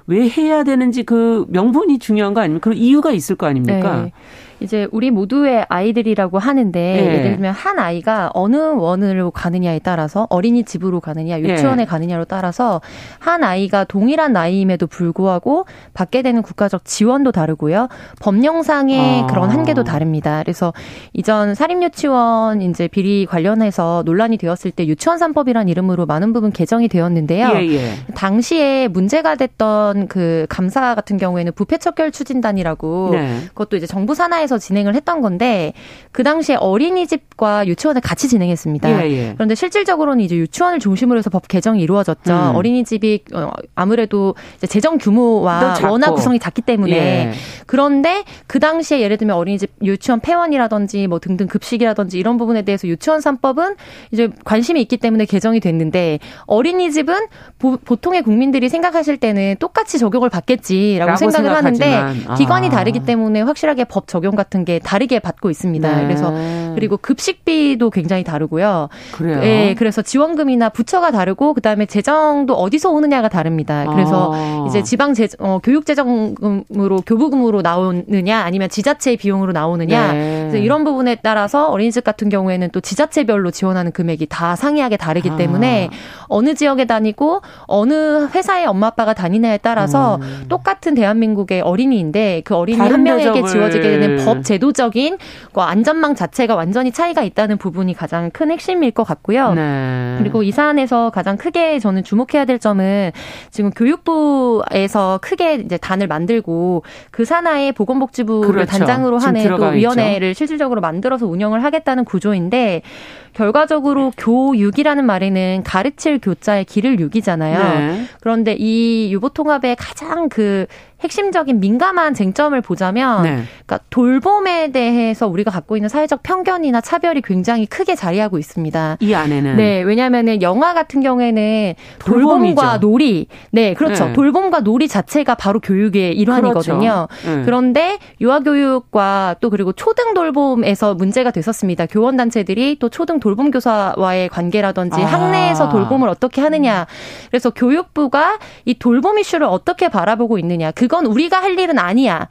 왜 해야 되는지 그 명분이 중요한 거 아닙니까? 그런 이유가 있을 거 아닙니까? 네. 이제 우리 모두의 아이들이라고 하는데 예. 예를 들면 한 아이가 어느 원으로 가느냐에 따라서 어린이 집으로 가느냐 유치원에 예. 가느냐로 따라서 한 아이가 동일한 나이임에도 불구하고 받게 되는 국가적 지원도 다르고요 법령상의 아. 그런 한계도 다릅니다. 그래서 이전 사립유치원 이제 비리 관련해서 논란이 되었을 때 유치원 3법이란 이름으로 많은 부분 개정이 되었는데요. 예, 예. 당시에 문제가 됐던 그 감사 같은 경우에는 부패척결 추진단이라고 네. 그것도 이제 정부 산하에 하에서 진행을 했던 건데 그 당시에 어린이집과 유치원을 같이 진행했습니다. 예, 예. 그런데 실질적으로는 이제 유치원을 중심으로 해서 법 개정이 이루어졌죠. 음. 어린이집이 어, 아무래도 재정 규모와 워낙 구성이 작기 때문에 예. 그런데 그 당시에 예를 들면 어린이집 유치원 폐원이라든지 뭐 등등 급식이라든지 이런 부분에 대해서 유치원 3법은 이제 관심이 있기 때문에 개정이 됐는데 어린이집은 보, 통의 국민들이 생각하실 때는 똑같이 적용을 받겠지라고 생각을. 하는데 기관이 아. 다르기 때문에 확실하게 법 적용 같은 게 다르게 받고 있습니다. 네. 그래서 그리고 급식비도 굉장히 다르고요. 그래요. 예, 그래서 지원금이나 부처가 다르고 그다음에 재정도 어디서 오느냐가 다릅니다. 그래서 아. 이제 지방 재 어, 교육 재정금으로 교부금으로 나오느냐 아니면 지자체 비용으로 나오느냐 네. 그래서 이런 부분에 따라서 어린이집 같은 경우에는 또 지자체별로 지원하는 금액이 다 상이하게 다르기 아. 때문에 어느 지역에 다니고 어느 회사의 엄마 아빠가 다니냐에 따라서 음. 똑같은 대한민국의 어린이인데 그 어린이 한 명에게 지워지게 되는 법 제도적인 그 안전망 자체가 완전히 차이가 있다는 부분이 가장 큰 핵심일 것 같고요. 네. 그리고 이 사안에서 가장 크게 저는 주목해야 될 점은 지금 교육부에서 크게 이제 단을 만들고 그 산하에 보건복지부를 그렇죠. 단장으로 하는 또 위원회를. 실질적으로 만들어서 운영을 하겠다는 구조인데 결과적으로 교육이라는 말에는 가르칠 교자의 길을 육이잖아요. 네. 그런데 이 유보통합의 가장 그 핵심적인 민감한 쟁점을 보자면 네. 그러니까 돌봄에 대해서 우리가 갖고 있는 사회적 편견이나 차별이 굉장히 크게 자리하고 있습니다. 이 안에는 네, 왜냐하면은 영화 같은 경우에는 돌봄과 돌봄이죠. 놀이 네, 그렇죠. 네. 돌봄과 놀이 자체가 바로 교육의 일환이거든요. 그렇죠. 네. 그런데 유아 교육과 또 그리고 초등 돌봄에서 문제가 됐었습니다. 교원 단체들이 또 초등 돌봄 교사와의 관계라든지 아. 학내에서 돌봄을 어떻게 하느냐. 그래서 교육부가 이 돌봄 이슈를 어떻게 바라보고 있느냐. 그거 그건 우리가 할 일은 아니야.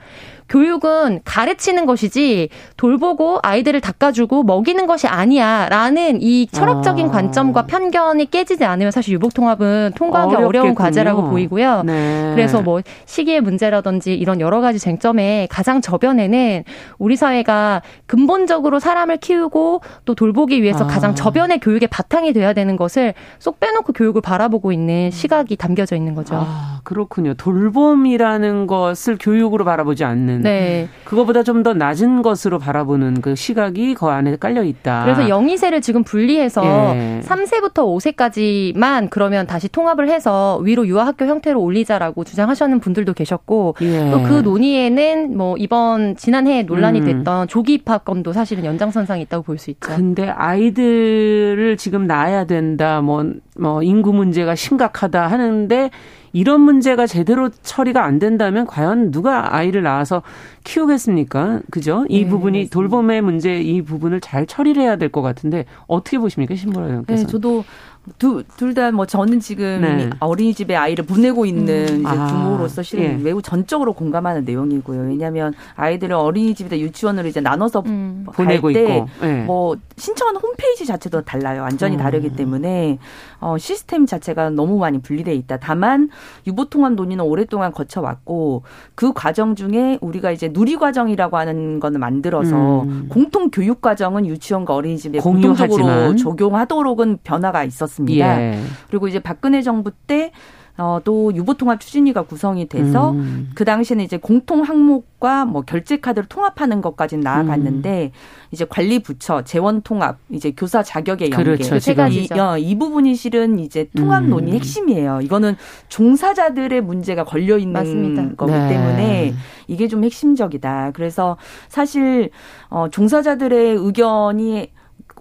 교육은 가르치는 것이지 돌보고 아이들을 닦아주고 먹이는 것이 아니야라는 이 철학적인 아. 관점과 편견이 깨지지 않으면 사실 유복 통합은 통과하기 어렵겠군요. 어려운 과제라고 보이고요. 네. 그래서 뭐 시기의 문제라든지 이런 여러 가지 쟁점에 가장 저변에는 우리 사회가 근본적으로 사람을 키우고 또 돌보기 위해서 아. 가장 저변의 교육의 바탕이 돼야 되는 것을 쏙 빼놓고 교육을 바라보고 있는 시각이 담겨져 있는 거죠. 아, 그렇군요. 돌봄이라는 것을 교육으로 바라보지 않는 하는 네. 그거보다 좀 더 낮은 것으로 바라보는 그 시각이 그 안에 깔려 있다. 그래서 영이세를 지금 분리해서 예. 3세부터 5세까지만 그러면 다시 통합을 해서 위로 유아학교 형태로 올리자라고 주장하시는 분들도 계셨고 예. 또그 논의에는 뭐 이번 지난해 논란이 음. 됐던 조기 입학권도 사실은 연장선상에 있다고 볼 수 있죠. 근데 아이들을 지금 낳아야 된다. 뭐뭐 인구 문제가 심각하다 하는데 이런 문제가 제대로 처리가 안 된다면 과연 누가 아이를 낳아서 키우겠습니까? 그죠? 이 네, 부분이 맞습니다. 돌봄의 문제 이 부분을 잘 처리를 해야 될 것 같은데 어떻게 보십니까, 신보라 의원께서? 네, 저도 둘다 뭐 저는 지금 네. 어린이집에 아이를 보내고 있는 음. 이제 아, 부모로서 실은 예. 매우 전적으로 공감하는 내용이고요. 왜냐하면 아이들을 어린이집이나 유치원으로 이제 나눠서 음. 보내고 있고 예. 뭐 신청하는 홈페이지 자체도 달라요. 완전히 음. 다르기 때문에 어, 시스템 자체가 너무 많이 분리돼 있다. 다만 유보 통합 논의는 오랫동안 거쳐 왔고 그 과정 중에 우리가 이제 누리 과정이라고 하는 거는 만들어서 음. 공통 교육 과정은 유치원과 어린이집에 공통적으로 적용하도록은 변화가 있었습니다. 있었습니다. 예. 그리고 이제 박근혜 정부 때 어, 또 유보통합 추진위가 구성이 돼서 음. 그 당시에는 이제 공통 항목과 뭐 결제 카드를 통합하는 것까지 나아갔는데 음. 이제 관리 부처 재원 통합 이제 교사 자격의 연계 그렇죠, 세 가지 이, 어, 이 부분이 실은 이제 통합 논의 음. 핵심이에요. 이거는 종사자들의 문제가 걸려 있는 맞습니다. 거기 네. 때문에 이게 좀 핵심적이다. 그래서 사실 어 종사자들의 의견이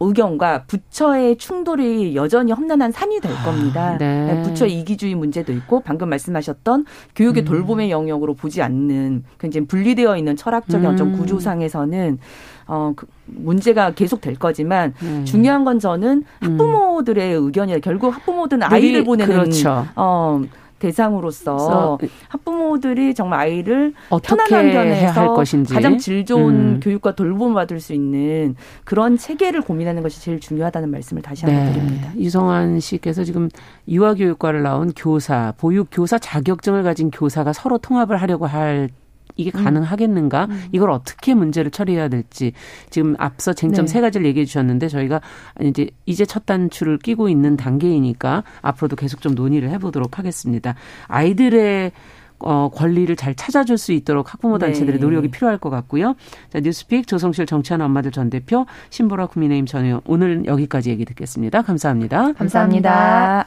의견과 부처의 충돌이 여전히 험난한 산이 될 겁니다. 아, 네. 부처 이기주의 문제도 있고 방금 말씀하셨던 교육의 음. 돌봄의 영역으로 보지 않는 굉장히 분리되어 있는 철학적인 음. 어떤 구조상에서는 어, 그 문제가 계속 될 거지만 음. 중요한 건 저는 학부모들의 의견이에요. 결국 학부모들은 아이를 보내는 그렇죠. 어, 대상으로서 학부모들이 정말 아이를 편한 환경에서 가장 질 좋은 음. 교육과 돌봄을 받을 수 있는 그런 체계를 고민하는 것이 제일 중요하다는 말씀을 다시 한번 네. 드립니다. 유성환 씨께서 지금 유아교육과를 나온 교사, 보육 교사 자격증을 가진 교사가 서로 통합을 하려고 할 이게 음. 가능하겠는가? 음. 이걸 어떻게 문제를 처리해야 될지 지금 앞서 쟁점 네. 세 가지를 얘기해 주셨는데 저희가 이제 이제 첫 단추를 끼고 있는 단계이니까 앞으로도 계속 좀 논의를 해보도록 하겠습니다. 아이들의 어, 권리를 잘 찾아줄 수 있도록 학부모 단체들의 네. 노력이 필요할 것 같고요. 자, 뉴스픽 조성실 정치하는 엄마들 전 대표 신보라 국민의힘 전 의원 오늘 여기까지 얘기 듣겠습니다. 감사합니다. 감사합니다.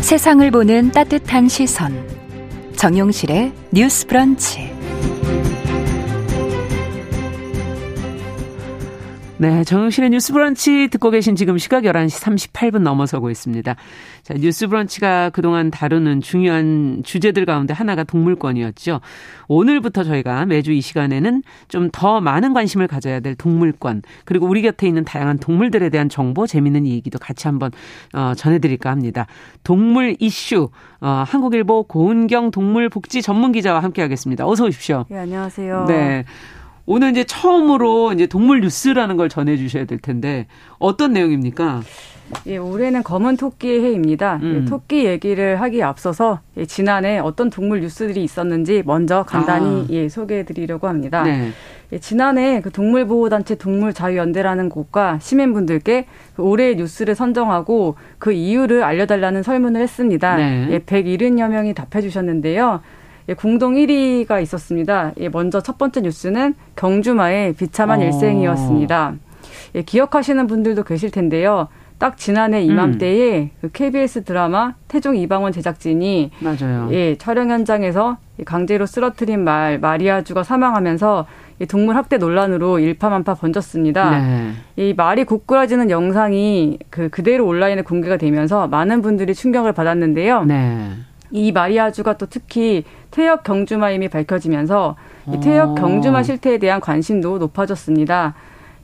세상을 보는 따뜻한 시선. 정용실의 뉴스 브런치. 네, 정영실의 뉴스 브런치 듣고 계신 지금 시각 11시 38분 넘어서고 있습니다. 자, 뉴스 브런치가 그동안 다루는 중요한 주제들 가운데 하나가 동물권이었죠. 오늘부터 저희가 매주 이 시간에는 좀 더 많은 관심을 가져야 될 동물권, 그리고 우리 곁에 있는 다양한 동물들에 대한 정보, 재밌는 얘기도 같이 한번 어, 전해드릴까 합니다. 동물 이슈, 어, 한국일보 고은경 동물복지 전문기자와 함께 하겠습니다. 어서 오십시오. 네, 안녕하세요. 네. 오늘 이제 처음으로 이제 동물 뉴스라는 걸 전해 주셔야 될 텐데 어떤 내용입니까? 예, 올해는 검은 토끼 해입니다. 예, 음. 예, 토끼 얘기를 하기에 앞서서 예, 지난해 어떤 동물 뉴스들이 있었는지 먼저 간단히 아. 예, 소개해 드리려고 합니다. 네. 예, 지난해 그 동물보호단체 동물자유연대라는 곳과 시민분들께 그 올해의 뉴스를 선정하고 그 이유를 알려달라는 설문을 했습니다. 네. 예, 170여 명이 답해 주셨는데요. 예, 공동 1위가 있었습니다. 예, 먼저 첫 번째 뉴스는 경주마의 비참한 어. 일생이었습니다. 예, 기억하시는 분들도 계실 텐데요. 딱 지난해 이맘때에 음. 그 KBS 드라마 태종 이방원 제작진이 맞아요. 예, 촬영 현장에서 강제로 쓰러뜨린 말 마리아주가 사망하면서 이 동물 학대 논란으로 일파만파 번졌습니다. 네. 이 말이 고꾸라지는 영상이 그 그대로 온라인에 공개가 되면서 많은 분들이 충격을 받았는데요. 네. 이 마리아주가 또 특히 퇴역 경주마임이 밝혀지면서 이 퇴역 경주마 실태에 대한 관심도 높아졌습니다.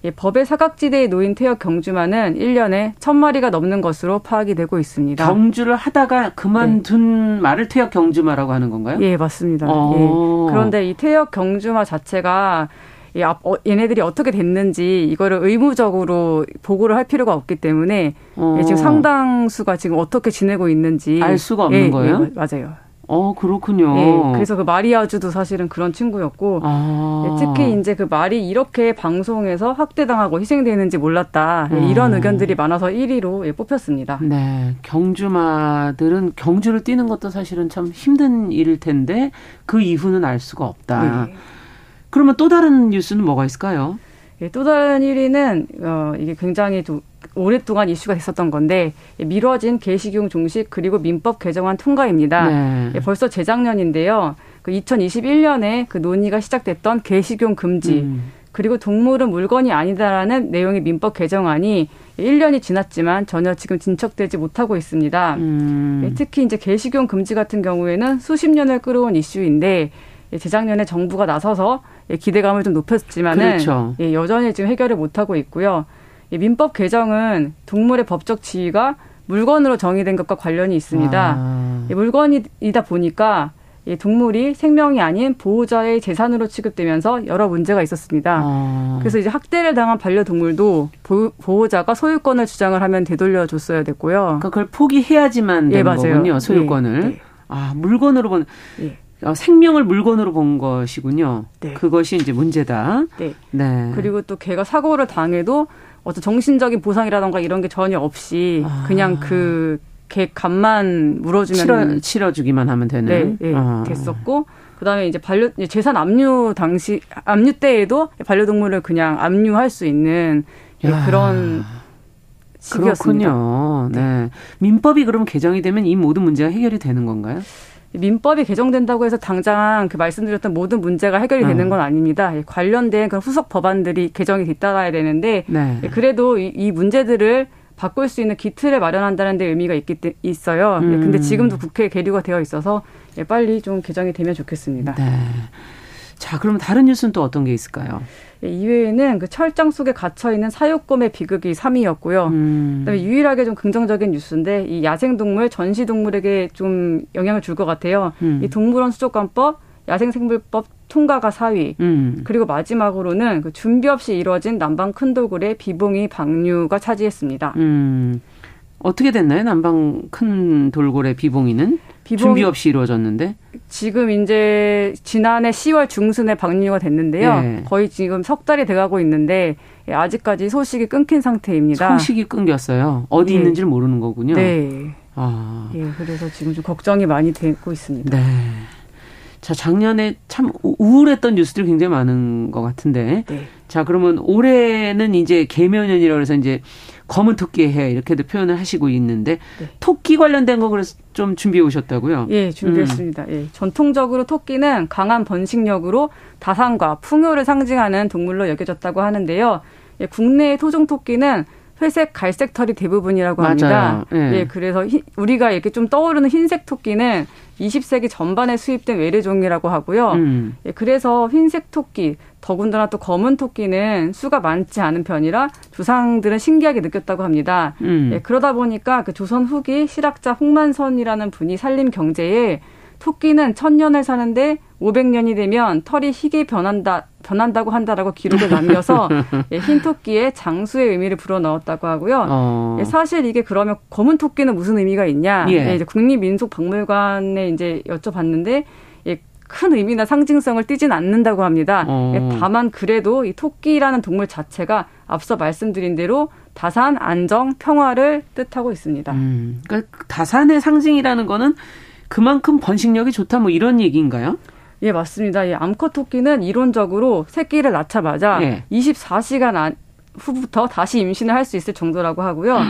예, 법의 사각지대에 놓인 퇴역 경주마는 1년에 1000마리가 넘는 것으로 파악이 되고 있습니다. 경주를 하다가 그만둔 네. 말을 퇴역 경주마라고 하는 건가요? 예, 맞습니다. 예. 그런데 이 퇴역 경주마 자체가 이 어, 얘네들이 어떻게 됐는지 이거를 의무적으로 보고를 할 필요가 없기 때문에 어. 예, 지금 상당수가 지금 어떻게 지내고 있는지 알 수가 없는 예, 거예요? 예, 맞아요. 어, 그렇군요. 네, 그래서 그 마리아주도 사실은 그런 친구였고, 아. 네, 특히 이제 그 말이 이렇게 방송에서 학대당하고 희생되는지 몰랐다. 네, 이런 음. 의견들이 많아서 1위로 예, 뽑혔습니다. 네. 경주마들은 경주를 뛰는 것도 사실은 참 힘든 일일 텐데, 그 이후는 알 수가 없다. 네. 그러면 또 다른 뉴스는 뭐가 있을까요? 예, 또 다른 1위는, 어, 이게 굉장히 또 오랫동안 이슈가 됐었던 건데 미뤄진 개식용 종식 그리고 민법 개정안 통과입니다. 네. 예, 벌써 재작년인데요. 그 2021년에 그 논의가 시작됐던 개식용 금지 음. 그리고 동물은 물건이 아니다라는 내용의 민법 개정안이 1년이 지났지만 전혀 지금 진척되지 못하고 있습니다. 음. 예, 특히 이제 개식용 금지 같은 경우에는 수십 년을 끌어온 이슈인데 예, 재작년에 정부가 나서서 기대감을 좀 높였지만은 그렇죠. 여전히 지금 해결을 못 하고 있고요. 민법 개정은 동물의 법적 지위가 물건으로 정의된 것과 관련이 있습니다. 아. 물건이다 보니까 동물이 생명이 아닌 보호자의 재산으로 취급되면서 여러 문제가 있었습니다. 아. 그래서 이제 학대를 당한 반려동물도 보 호자가 소유권을 주장을 하면 되돌려줬어야 됐고요. 그러니까 그걸 포기해야지만 되는 예, 거군요. 소유권을. 네, 네. 아 물건으로 본. 네. 어, 생명을 물건으로 본 것이군요. 네. 그것이 이제 문제다. 네. 네. 그리고 또 개가 사고를 당해도 어떤 정신적인 보상이라던가 이런 게 전혀 없이 아. 그냥 그개 값만 물어주면 치러, 치러 주기만 하면 되는 네, 네 아. 됐었고 그다음에 이제 반려 재산 압류 당시 압류 때에도 반려동물을 그냥 압류할 수 있는 네, 그런 시기였습니다. 그렇군요. 네. 네. 민법이 그럼 개정이 되면 이 모든 문제가 해결이 되는 건가요? 민법이 개정된다고 해서 당장 그 말씀드렸던 모든 문제가 해결이 되는 어. 건 아닙니다. 관련된 그런 후속 법안들이 개정이 뒤따라야 되는데 네. 그래도 이, 이 문제들을 바꿀 수 있는 기틀을 마련한다는 데 의미가 있기 때, 있어요. 음. 근데 지금도 국회에 계류가 되어 있어서 예, 빨리 좀 개정이 되면 좋겠습니다. 네. 자, 그럼 다른 뉴스는 또 어떤 게 있을까요? 예, 이외에는 그 철장 속에 갇혀 있는 사육곰의 비극이 3위였고요. 음. 그다음에 유일하게 좀 긍정적인 뉴스인데 이 야생 동물, 전시 동물에게 좀 영향을 줄 것 같아요. 음. 이 동물원 수족관법, 야생생물법 통과가 4위. 음. 그리고 마지막으로는 그 준비 없이 이루어진 남방 큰 돌고래 비봉이 방류가 차지했습니다. 음. 어떻게 됐나요? 남방 큰 돌고래 비봉이는? 비봉, 준비 없이 이루어졌는데 지금 이제 지난해 10월 중순에 방류가 됐는데요. 네. 거의 지금 석 달이 돼가고 있는데 예, 아직까지 소식이 끊긴 상태입니다. 소식이 끊겼어요. 어디 네. 있는지를 모르는 거군요. 네. 아. 예, 그래서 지금 좀 걱정이 많이 되고 있습니다. 네. 자, 작년에 참 우울했던 뉴스들이 굉장히 많은 것 같은데. 네. 자, 그러면 올해는 이제 개면연이라고 해서 이제 검은 토끼의 해 이렇게도 표현을 하시고 있는데 네. 토끼 관련된 거 그래서 좀 준비해 오셨다고요? 예, 준비했습니다. 음. 예. 전통적으로 토끼는 강한 번식력으로 다산과 풍요를 상징하는 동물로 여겨졌다고 하는데요. 예, 국내의 토종 토끼는 회색, 갈색 털이 대부분이라고 합니다. 예. 예, 그래서 히, 우리가 이렇게 좀 떠오르는 흰색 토끼는 20세기 전반에 수입된 외래종이라고 하고요. 음. 예, 그래서 흰색 토끼, 더군다나 또 검은 토끼는 수가 많지 않은 편이라 조상들은 신기하게 느꼈다고 합니다. 음. 예, 그러다 보니까 그 조선 후기 실학자 홍만선이라는 분이 살림 경제에 토끼는 천년을 사는데 500년이 되면 털이 희게 변한다 변한다고 한다라고 기록을 남겨서 예, 흰 토끼의 장수의 의미를 불어 넣었다고 하고요. 어. 예, 사실 이게 그러면 검은 토끼는 무슨 의미가 있냐? 예. 예, 이제 국립민속박물관에 이제 여쭤봤는데 예, 큰 의미나 상징성을 띠진 않는다고 합니다. 어. 예, 다만 그래도 이 토끼라는 동물 자체가 앞서 말씀드린 대로 다산, 안정, 평화를 뜻하고 있습니다. 음, 그러니까 다산의 상징이라는 거는 그만큼 번식력이 좋다 뭐 이런 얘기인가요? 예, 맞습니다. 예, 암컷 토끼는 이론적으로 새끼를 낳자마자 예. 24시간 안, 후부터 다시 임신을 할 수 있을 정도라고 하고요.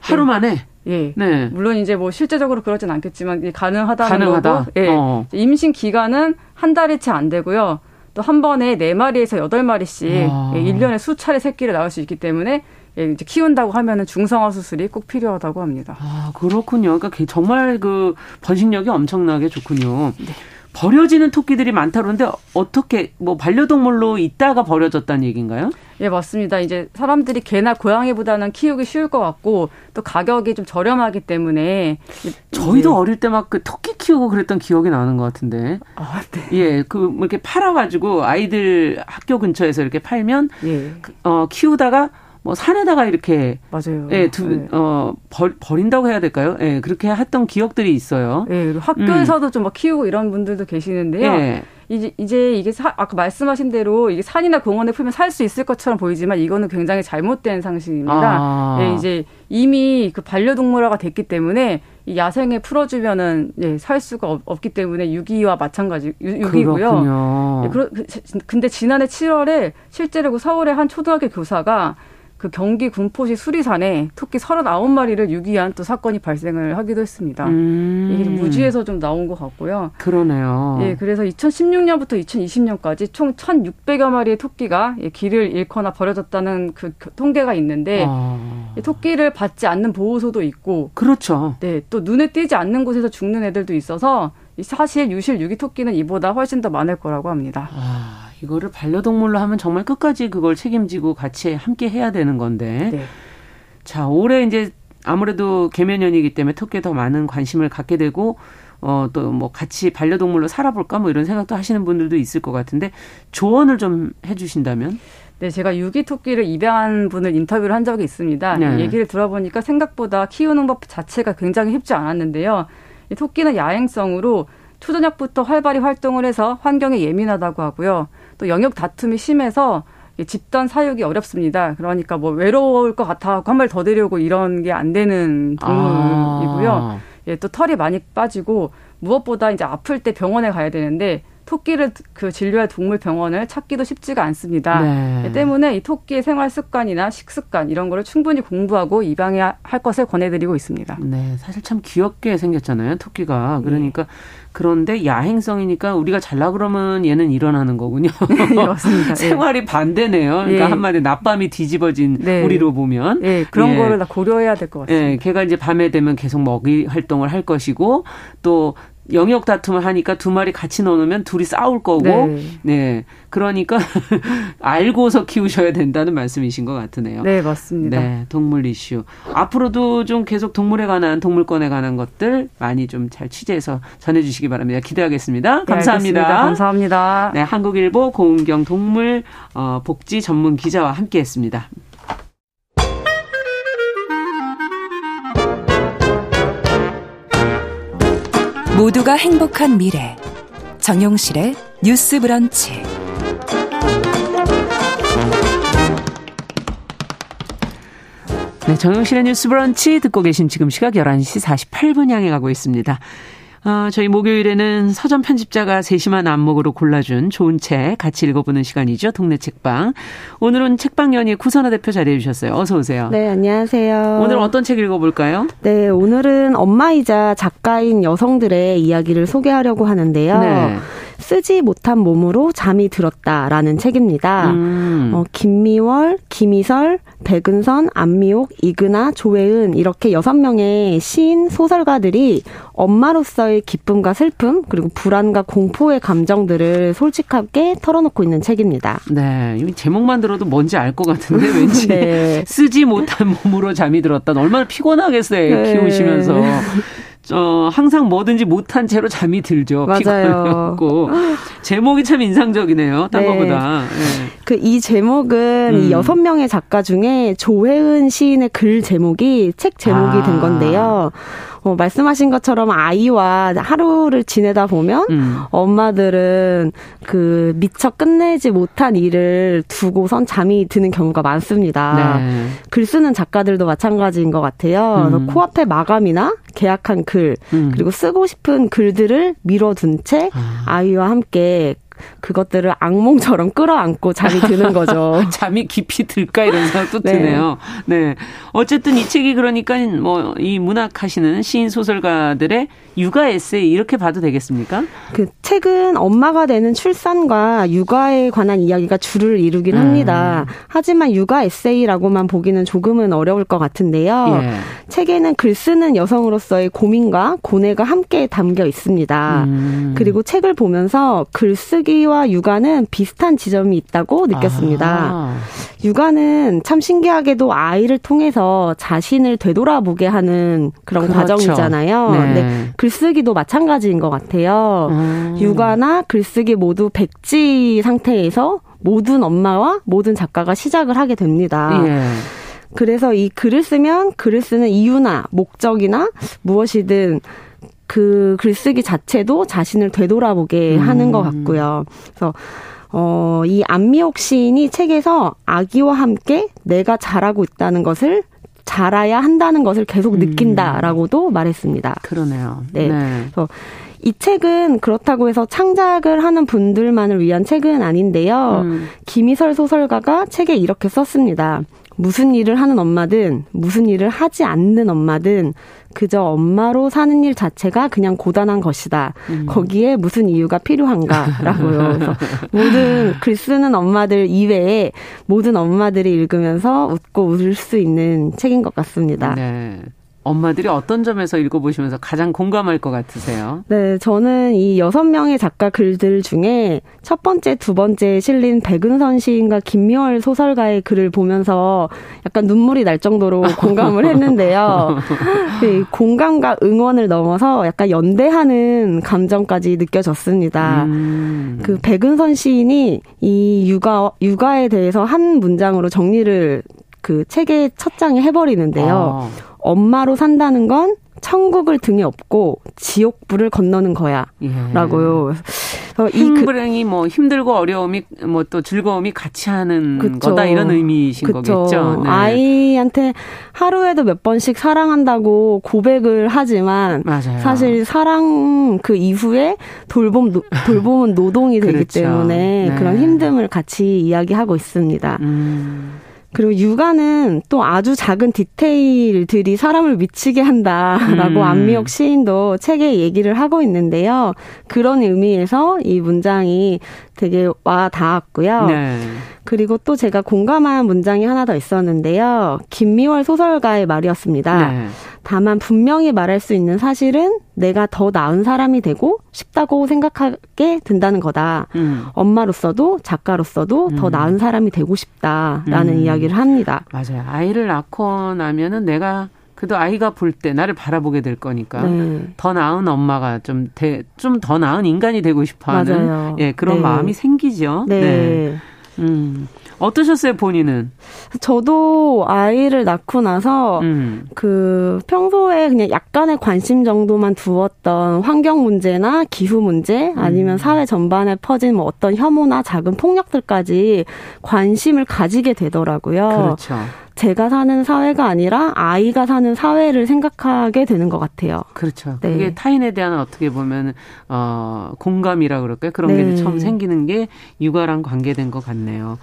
하루 만에? 예. 네. 물론 이제 뭐 실제적으로 그러진 않겠지만 가능하다는 가능하다. 거고. 예. 어. 임신 기간은 한 달이 채 안 되고요. 또 한 번에 네 마리에서 여덟 마리씩 예, 1년에 수차례 새끼를 낳을 수 있기 때문에 예, 이제 키운다고 하면은 중성화 수술이 꼭 필요하다고 합니다. 아, 그렇군요. 그러니까 정말 그 번식력이 엄청나게 좋군요. 네. 버려지는 토끼들이 많다 그러는데 어떻게 뭐 반려동물로 있다가 버려졌다는 얘기인가요? 예, 맞습니다. 이제 사람들이 개나 고양이보다는 키우기 쉬울 것 같고 또 가격이 좀 저렴하기 때문에 저희도 네. 어릴 때 막 그 토끼 키우고 그랬던 기억이 나는 것 같은데. 아, 네. 예, 그뭐 이렇게 팔아가지고 아이들 학교 근처에서 이렇게 팔면 예. 그, 어 키우다가 뭐 산에다가 이렇게 맞아요. 예, 두, 네. 어 버, 버린다고 해야 될까요? 예, 그렇게 했던 기억들이 있어요. 예, 학교에서도 음. 좀막 키우고 이런 분들도 계시는데요. 예. 이제 이제 이게 사, 아까 말씀하신 대로 이게 산이나 공원에 풀면 살 수 있을 것처럼 보이지만 이거는 굉장히 잘못된 상식입니다. 아. 예, 이제 이미 그 반려동물화가 됐기 때문에 이 야생에 풀어주면은 예, 살 수가 없, 기 때문에 유기와 마찬가지 유, 기고요 예, 그러, 그, 근데 지난해 7월에 실제로 그 서울의 한 초등학교 교사가 그 경기 군포시 수리산에 토끼 39마리를 유기한 또 사건이 발생을 하기도 했습니다. 음. 이게 무지에서 좀 나온 것 같고요. 그러네요. 예, 그래서 2016년부터 2020년까지 총 1,600여 마리의 토끼가 길을 잃거나 버려졌다는 그 통계가 있는데 아. 토끼를 받지 않는 보호소도 있고 그렇죠. 네, 또 눈에 띄지 않는 곳에서 죽는 애들도 있어서 사실 유실 유기 토끼는 이보다 훨씬 더 많을 거라고 합니다. 아. 이거를 반려동물로 하면 정말 끝까지 그걸 책임지고 같이 함께 해야 되는 건데. 네. 자, 올해 이제 아무래도 개면연이기 때문에 토끼에 더 많은 관심을 갖게 되고 어, 또 뭐 같이 반려동물로 살아볼까 뭐 이런 생각도 하시는 분들도 있을 것 같은데 조언을 좀 해주신다면? 네, 제가 유기 토끼를 입양한 분을 인터뷰를 한 적이 있습니다. 네. 얘기를 들어보니까 생각보다 키우는 법 자체가 굉장히 쉽지 않았는데요. 이 토끼는 야행성으로 초저녁부터 활발히 활동을 해서 환경에 예민하다고 하고요. 또 영역 다툼이 심해서 집단 사육이 어렵습니다. 그러니까 뭐 외로울 것 같아 한 마리 더 데려오고 이런 게 안 되는 동물이고요. 아. 예, 또 털이 많이 빠지고 무엇보다 이제 아플 때 병원에 가야 되는데 토끼를 그 진료할 동물 병원을 찾기도 쉽지가 않습니다. 네. 예, 때문에 이 토끼의 생활 습관이나 식습관 이런 거를 충분히 공부하고 입양해야 할 것을 권해드리고 있습니다. 네, 사실 참 귀엽게 생겼잖아요, 토끼가. 그러니까 네. 그런데 야행성이니까 우리가 잘라 그러면 얘는 일어나는 거군요. 네, 맞습니다. 생활이 네. 반대네요. 그러니까 네. 한마디 낮밤이 뒤집어진 네. 우리로 보면 네, 그런 예. 거를 다 고려해야 될 것 같습니다. 예, 걔가 이제 밤에 되면 계속 먹이 활동을 할 것이고 또 영역 다툼을 하니까 두 마리 같이 넣어놓으면 둘이 싸울 거고, 네. 네. 그러니까 알고서 키우셔야 된다는 말씀이신 것 같으네요. 네, 맞습니다. 네, 동물 이슈. 앞으로도 좀 계속 동물에 관한, 동물권에 관한 것들 많이 좀 잘 취재해서 전해주시기 바랍니다. 기대하겠습니다. 네, 감사합니다. 네, 감사합니다. 네, 한국일보 고은경 동물 어, 복지 전문 기자와 함께 했습니다. 모두가 행복한 미래 정용실의 뉴스 브런치 네, 정용실의 뉴스 브런치 듣고 계신 지금 시각 11시 48분 향해 가고 있습니다. 어, 저희 목요일에는 서점 편집자가 세심한 안목으로 골라준 좋은 책 같이 읽어보는 시간이죠. 동네 책방. 오늘은 책방연의 구선아 대표 자리해 주셨어요. 어서 오세요. 네, 안녕하세요. 오늘 어떤 책 읽어볼까요? 네, 오늘은 엄마이자 작가인 여성들의 이야기를 소개하려고 하는데요. 네. 쓰지 못한 몸으로 잠이 들었다라는 책입니다. 음. 어, 김미월, 김희설, 백은선, 안미옥, 이근아, 조혜은 이렇게 여섯 명의 시인 소설가들이 엄마로서의 기쁨과 슬픔 그리고 불안과 공포의 감정들을 솔직하게 털어놓고 있는 책입니다. 네, 제목만 들어도 뭔지 알 것 같은데 왠지 네. 쓰지 못한 몸으로 잠이 들었다. 얼마나 피곤하겠어요 네. 키우시면서. 어, 항상 뭐든지 못한 채로 잠이 들죠. 맞아요. 피곤해고 제목이 참 인상적이네요. 딴 네. 거보다. 네. 그이 제목은 음. 이 여섯 명의 작가 중에 조혜은 시인의 글 제목이 책 제목이 아. 된 건데요. 어, 말씀하신 것처럼 아이와 하루를 지내다 보면 음. 엄마들은 그 미처 끝내지 못한 일을 두고선 잠이 드는 경우가 많습니다. 네. 글 쓰는 작가들도 마찬가지인 것 같아요. 음. 코앞에 마감이나 계약한 글 음. 그리고 쓰고 싶은 글들을 미뤄둔 채 아. 아이와 함께 그것들을 악몽처럼 끌어안고 잠이 드는 거죠. 잠이 깊이 들까 이런 생각도 네. 드네요. 네. 어쨌든 이 책이 그러니까 뭐 이 문학하시는 시인 소설가들의 육아 에세이 이렇게 봐도 되겠습니까? 그 책은 엄마가 되는 출산과 육아에 관한 이야기가 주를 이루긴 음. 합니다. 하지만 육아 에세이라고만 보기는 조금은 어려울 것 같은데요. 예. 책에는 글 쓰는 여성으로서의 고민과 고뇌가 함께 담겨 있습니다. 음. 그리고 책을 보면서 글쓰기 와 육아는 비슷한 지점이 있다고 느꼈습니다. 아. 육아는 참 신기하게도 아이를 통해서 자신을 되돌아보게 하는 그런 그렇죠. 과정이잖아요. 네. 네. 글쓰기도 마찬가지인 것 같아요. 음. 육아나 글쓰기 모두 백지 상태에서 모든 엄마와 모든 작가가 시작을 하게 됩니다. 예. 그래서 이 글을 쓰면 글을 쓰는 이유나 목적이나 무엇이든 그 글쓰기 자체도 자신을 되돌아보게 음. 하는 것 같고요. 그래서 어, 이 안미옥 시인이 책에서 아기와 함께 내가 잘하고 있다는 것을 잘아야 한다는 것을 계속 음. 느낀다라고도 음. 말했습니다. 그러네요. 네. 네. 그래서 이 책은 그렇다고 해서 창작을 하는 분들만을 위한 책은 아닌데요. 음. 김희설 소설가가 책에 이렇게 썼습니다. 무슨 일을 하는 엄마든 무슨 일을 하지 않는 엄마든 그저 엄마로 사는 일 자체가 그냥 고단한 것이다. 음. 거기에 무슨 이유가 필요한가라고요. 그래서 모든 글 쓰는 엄마들 이외에 모든 엄마들이 읽으면서 웃고 웃을 수 있는 책인 것 같습니다. 네. 엄마들이 어떤 점에서 읽어보시면서 가장 공감할 것 같으세요? 네, 저는 이 여섯 명의 작가 글들 중에 첫 번째, 두 번째 실린 백은선 시인과 김미월 소설가의 글을 보면서 약간 눈물이 날 정도로 공감을 했는데요. 네, 공감과 응원을 넘어서 약간 연대하는 감정까지 느껴졌습니다. 음. 그 백은선 시인이 이 육아, 육아에 대해서 한 문장으로 정리를 그 책의 첫 장에 해버리는데요. 아. 엄마로 산다는 건 천국을 등에 업고 지옥불을 건너는 거야. 예. 라고요. 힘불행이 뭐 힘들고 어려움이 뭐 또 즐거움이 같이 하는 그쵸. 거다 이런 의미이신 그쵸. 거겠죠. 네. 아이한테 하루에도 몇 번씩 사랑한다고 고백을 하지만 맞아요. 사실 사랑 그 이후에 돌봄 돌봄은 노동이 되기 그렇죠. 때문에 네. 그런 힘듦을 같이 이야기하고 있습니다. 음. 그리고 육아는 또 아주 작은 디테일들이 사람을 미치게 한다라고 음. 안미옥 시인도 책에 얘기를 하고 있는데요. 그런 의미에서 이 문장이 되게 와 닿았고요. 네. 그리고 또 제가 공감한 문장이 하나 더 있었는데요. 김미월 소설가의 말이었습니다. 네. 다만 분명히 말할 수 있는 사실은 내가 더 나은 사람이 되고 싶다고 생각하게 된다는 거다. 음. 엄마로서도 작가로서도 음. 더 나은 사람이 되고 싶다라는 음. 이야기를 합니다. 맞아요. 아이를 낳고 나면은 내가 그래도 아이가 볼 때 나를 바라보게 될 거니까 네. 더 나은 엄마가 좀 좀 더 나은 인간이 되고 싶어하는 맞아요. 예 그런 네. 마음이 생기죠. 네. 네. 음. 어떠셨어요, 본인은? 저도 아이를 낳고 나서 음. 그 평소에 그냥 약간의 관심 정도만 두었던 환경 문제나 기후 문제 아니면 음. 사회 전반에 퍼진 뭐 어떤 혐오나 작은 폭력들까지 관심을 가지게 되더라고요. 그렇죠. 제가 사는 사회가 아니라 아이가 사는 사회를 생각하게 되는 것 같아요. 그렇죠. 네. 그게 타인에 대한 어떻게 보면 어 공감이라 그럴까요? 그런 네. 게 처음 생기는 게 육아랑 관계된 것 같네요.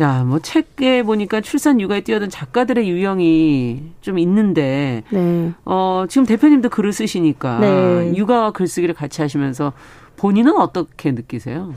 야, 뭐 책에 보니까 출산 육아에 뛰어든 작가들의 유형이 좀 있는데, 네. 어 지금 대표님도 글을 쓰시니까 네. 육아와 글쓰기를 같이 하시면서 본인은 어떻게 느끼세요?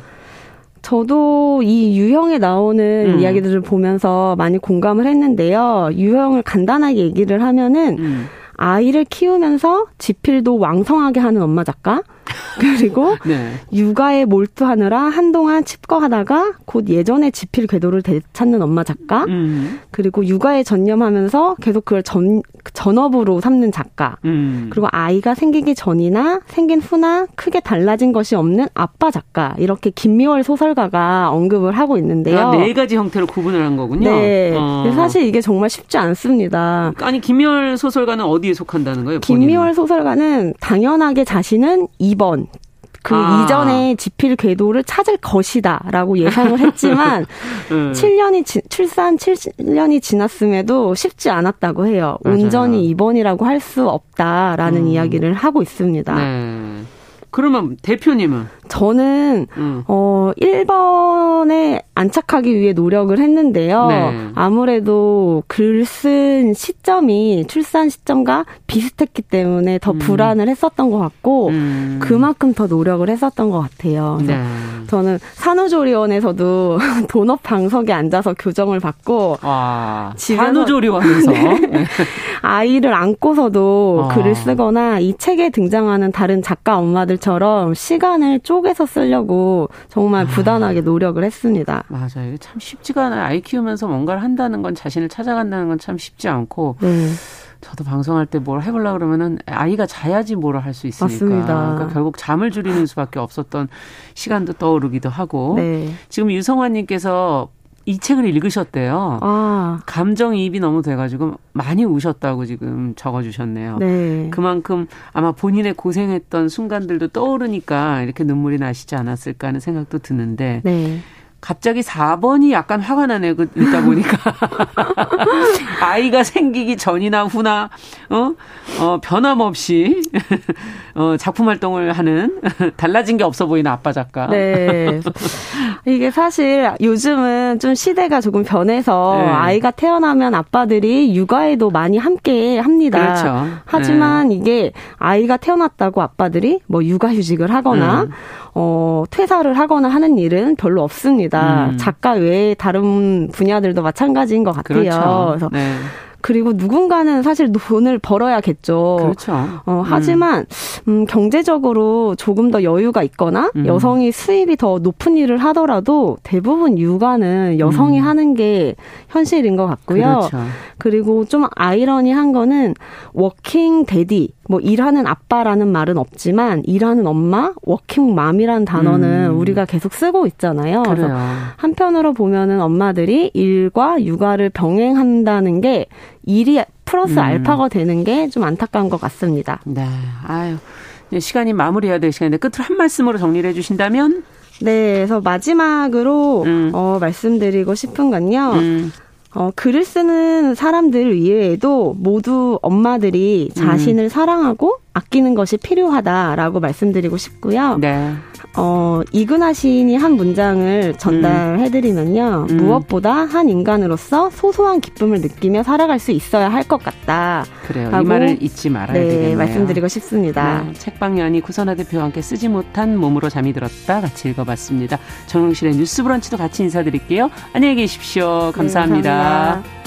저도 이 유형에 나오는 음. 이야기들을 보면서 많이 공감을 했는데요. 유형을 간단하게 얘기를 하면은 음. 아이를 키우면서 지필도 왕성하게 하는 엄마 작가, 그리고 네. 육아에 몰두하느라 한동안 칩거하다가 곧 예전의 지필 궤도를 되찾는 엄마 작가, 음. 그리고 육아에 전념하면서 계속 그걸 전, 전업으로 삼는 작가, 음. 그리고 아이가 생기기 전이나 생긴 후나 크게 달라진 것이 없는 아빠 작가, 이렇게 김미월 소설가가 언급을 하고 있는데요. 아, 네 가지 형태로 구분을 한 거군요. 네. 어. 사실 이게 정말 쉽지 않습니다. 아니, 김미월 소설가는 어디에 속한다는 거예요? 김미월 소설가는 당연하게 자신은 2번, 그 아. 이전에 지필 궤도를 찾을 것이다라고 예상을 했지만 음. 7년이 지, 출산 7년이 지났음에도 쉽지 않았다고 해요. 맞아요. 온전히 입원이라고 할 수 없다라는 음. 이야기를 하고 있습니다. 네. 그러면 대표님은? 저는 음. 어 1번에 안착하기 위해 노력을 했는데요. 네. 아무래도 글 쓴 시점이 출산 시점과 비슷했기 때문에 더 음. 불안을 했었던 것 같고 음. 그만큼 더 노력을 했었던 것 같아요. 네. 저는 산후조리원에서도 본업 방석에 앉아서 교정을 받고 와, 산후조리원에서 네. 아이를 안고서도 어. 글을 쓰거나 이 책에 등장하는 다른 작가 엄마들처럼 시간을 쪼 개서 쓰려고 정말 아. 부단하게 노력을 했습니다. 맞아요. 참 쉽지가 않아요. 아이 키우면서 뭔가를 한다는 건 자신을 찾아간다는 건 참 쉽지 않고. 네. 저도 방송할 때 뭘 해보려 그러면은 아이가 자야지 뭐를 할 수 있으니까. 맞습니다. 그러니까 결국 잠을 줄이는 수밖에 없었던 시간도 떠오르기도 하고. 네. 지금 유성환님께서 이 책을 읽으셨대요. 아. 감정이입이 너무 돼가지고 많이 우셨다고 지금 적어주셨네요. 네. 그만큼 아마 본인의 고생했던 순간들도 떠오르니까 이렇게 눈물이 나시지 않았을까 하는 생각도 드는데. 네. 갑자기 4번이 약간 화가 나네요. 그 읽다 보니까. 아이가 생기기 전이나 후나, 어, 어, 변함없이, 어, 작품 활동을 하는, 달라진 게 없어 보이는 아빠 작가. 네. 이게 사실 요즘은 좀 시대가 조금 변해서 네. 아이가 태어나면 아빠들이 육아에도 많이 함께 합니다. 그렇죠. 하지만 네. 이게 아이가 태어났다고 아빠들이 뭐 육아휴직을 하거나, 음. 어, 퇴사를 하거나 하는 일은 별로 없습니다. 음. 작가 외에 다른 분야들도 마찬가지인 것 같아요. 그렇죠. 그래서 네. 예. 그리고 누군가는 사실 돈을 벌어야겠죠. 그렇죠. 어, 하지만 음, 경제적으로 조금 더 여유가 있거나 음. 여성이 수입이 더 높은 일을 하더라도 대부분 육아는 여성이 음. 하는 게 현실인 것 같고요. 그렇죠. 그리고 좀 아이러니한 거는 working daddy 뭐 일하는 아빠라는 말은 없지만 일하는 엄마, 워킹맘이라는 단어는 음. 우리가 계속 쓰고 있잖아요. 그래요. 그래서 한편으로 보면은 엄마들이 일과 육아를 병행한다는 게 일이 플러스 음. 알파가 되는 게 좀 안타까운 것 같습니다. 네. 아유. 시간이 마무리해야 될 시간인데 끝으로 한 말씀으로 정리를 해 주신다면 네, 그래서 마지막으로 음. 어, 말씀드리고 싶은 건요. 음. 어, 글을 쓰는 사람들 이외에도 모두 엄마들이 자신을 음. 사랑하고 아끼는 것이 필요하다라고 말씀드리고 싶고요. 네. 어, 이근하 시인이 한 문장을 전달해드리면요. 음. 무엇보다 한 인간으로서 소소한 기쁨을 느끼며 살아갈 수 있어야 할 것 같다. 그래요. 이 말을 잊지 말아야 네, 되겠네요. 말씀드리고 싶습니다. 네, 책방연이 구선아 대표와 함께 쓰지 못한 몸으로 잠이 들었다 같이 읽어봤습니다. 정용실의 뉴스 브런치도 같이 인사드릴게요. 안녕히 계십시오. 감사합니다. 네, 감사합니다.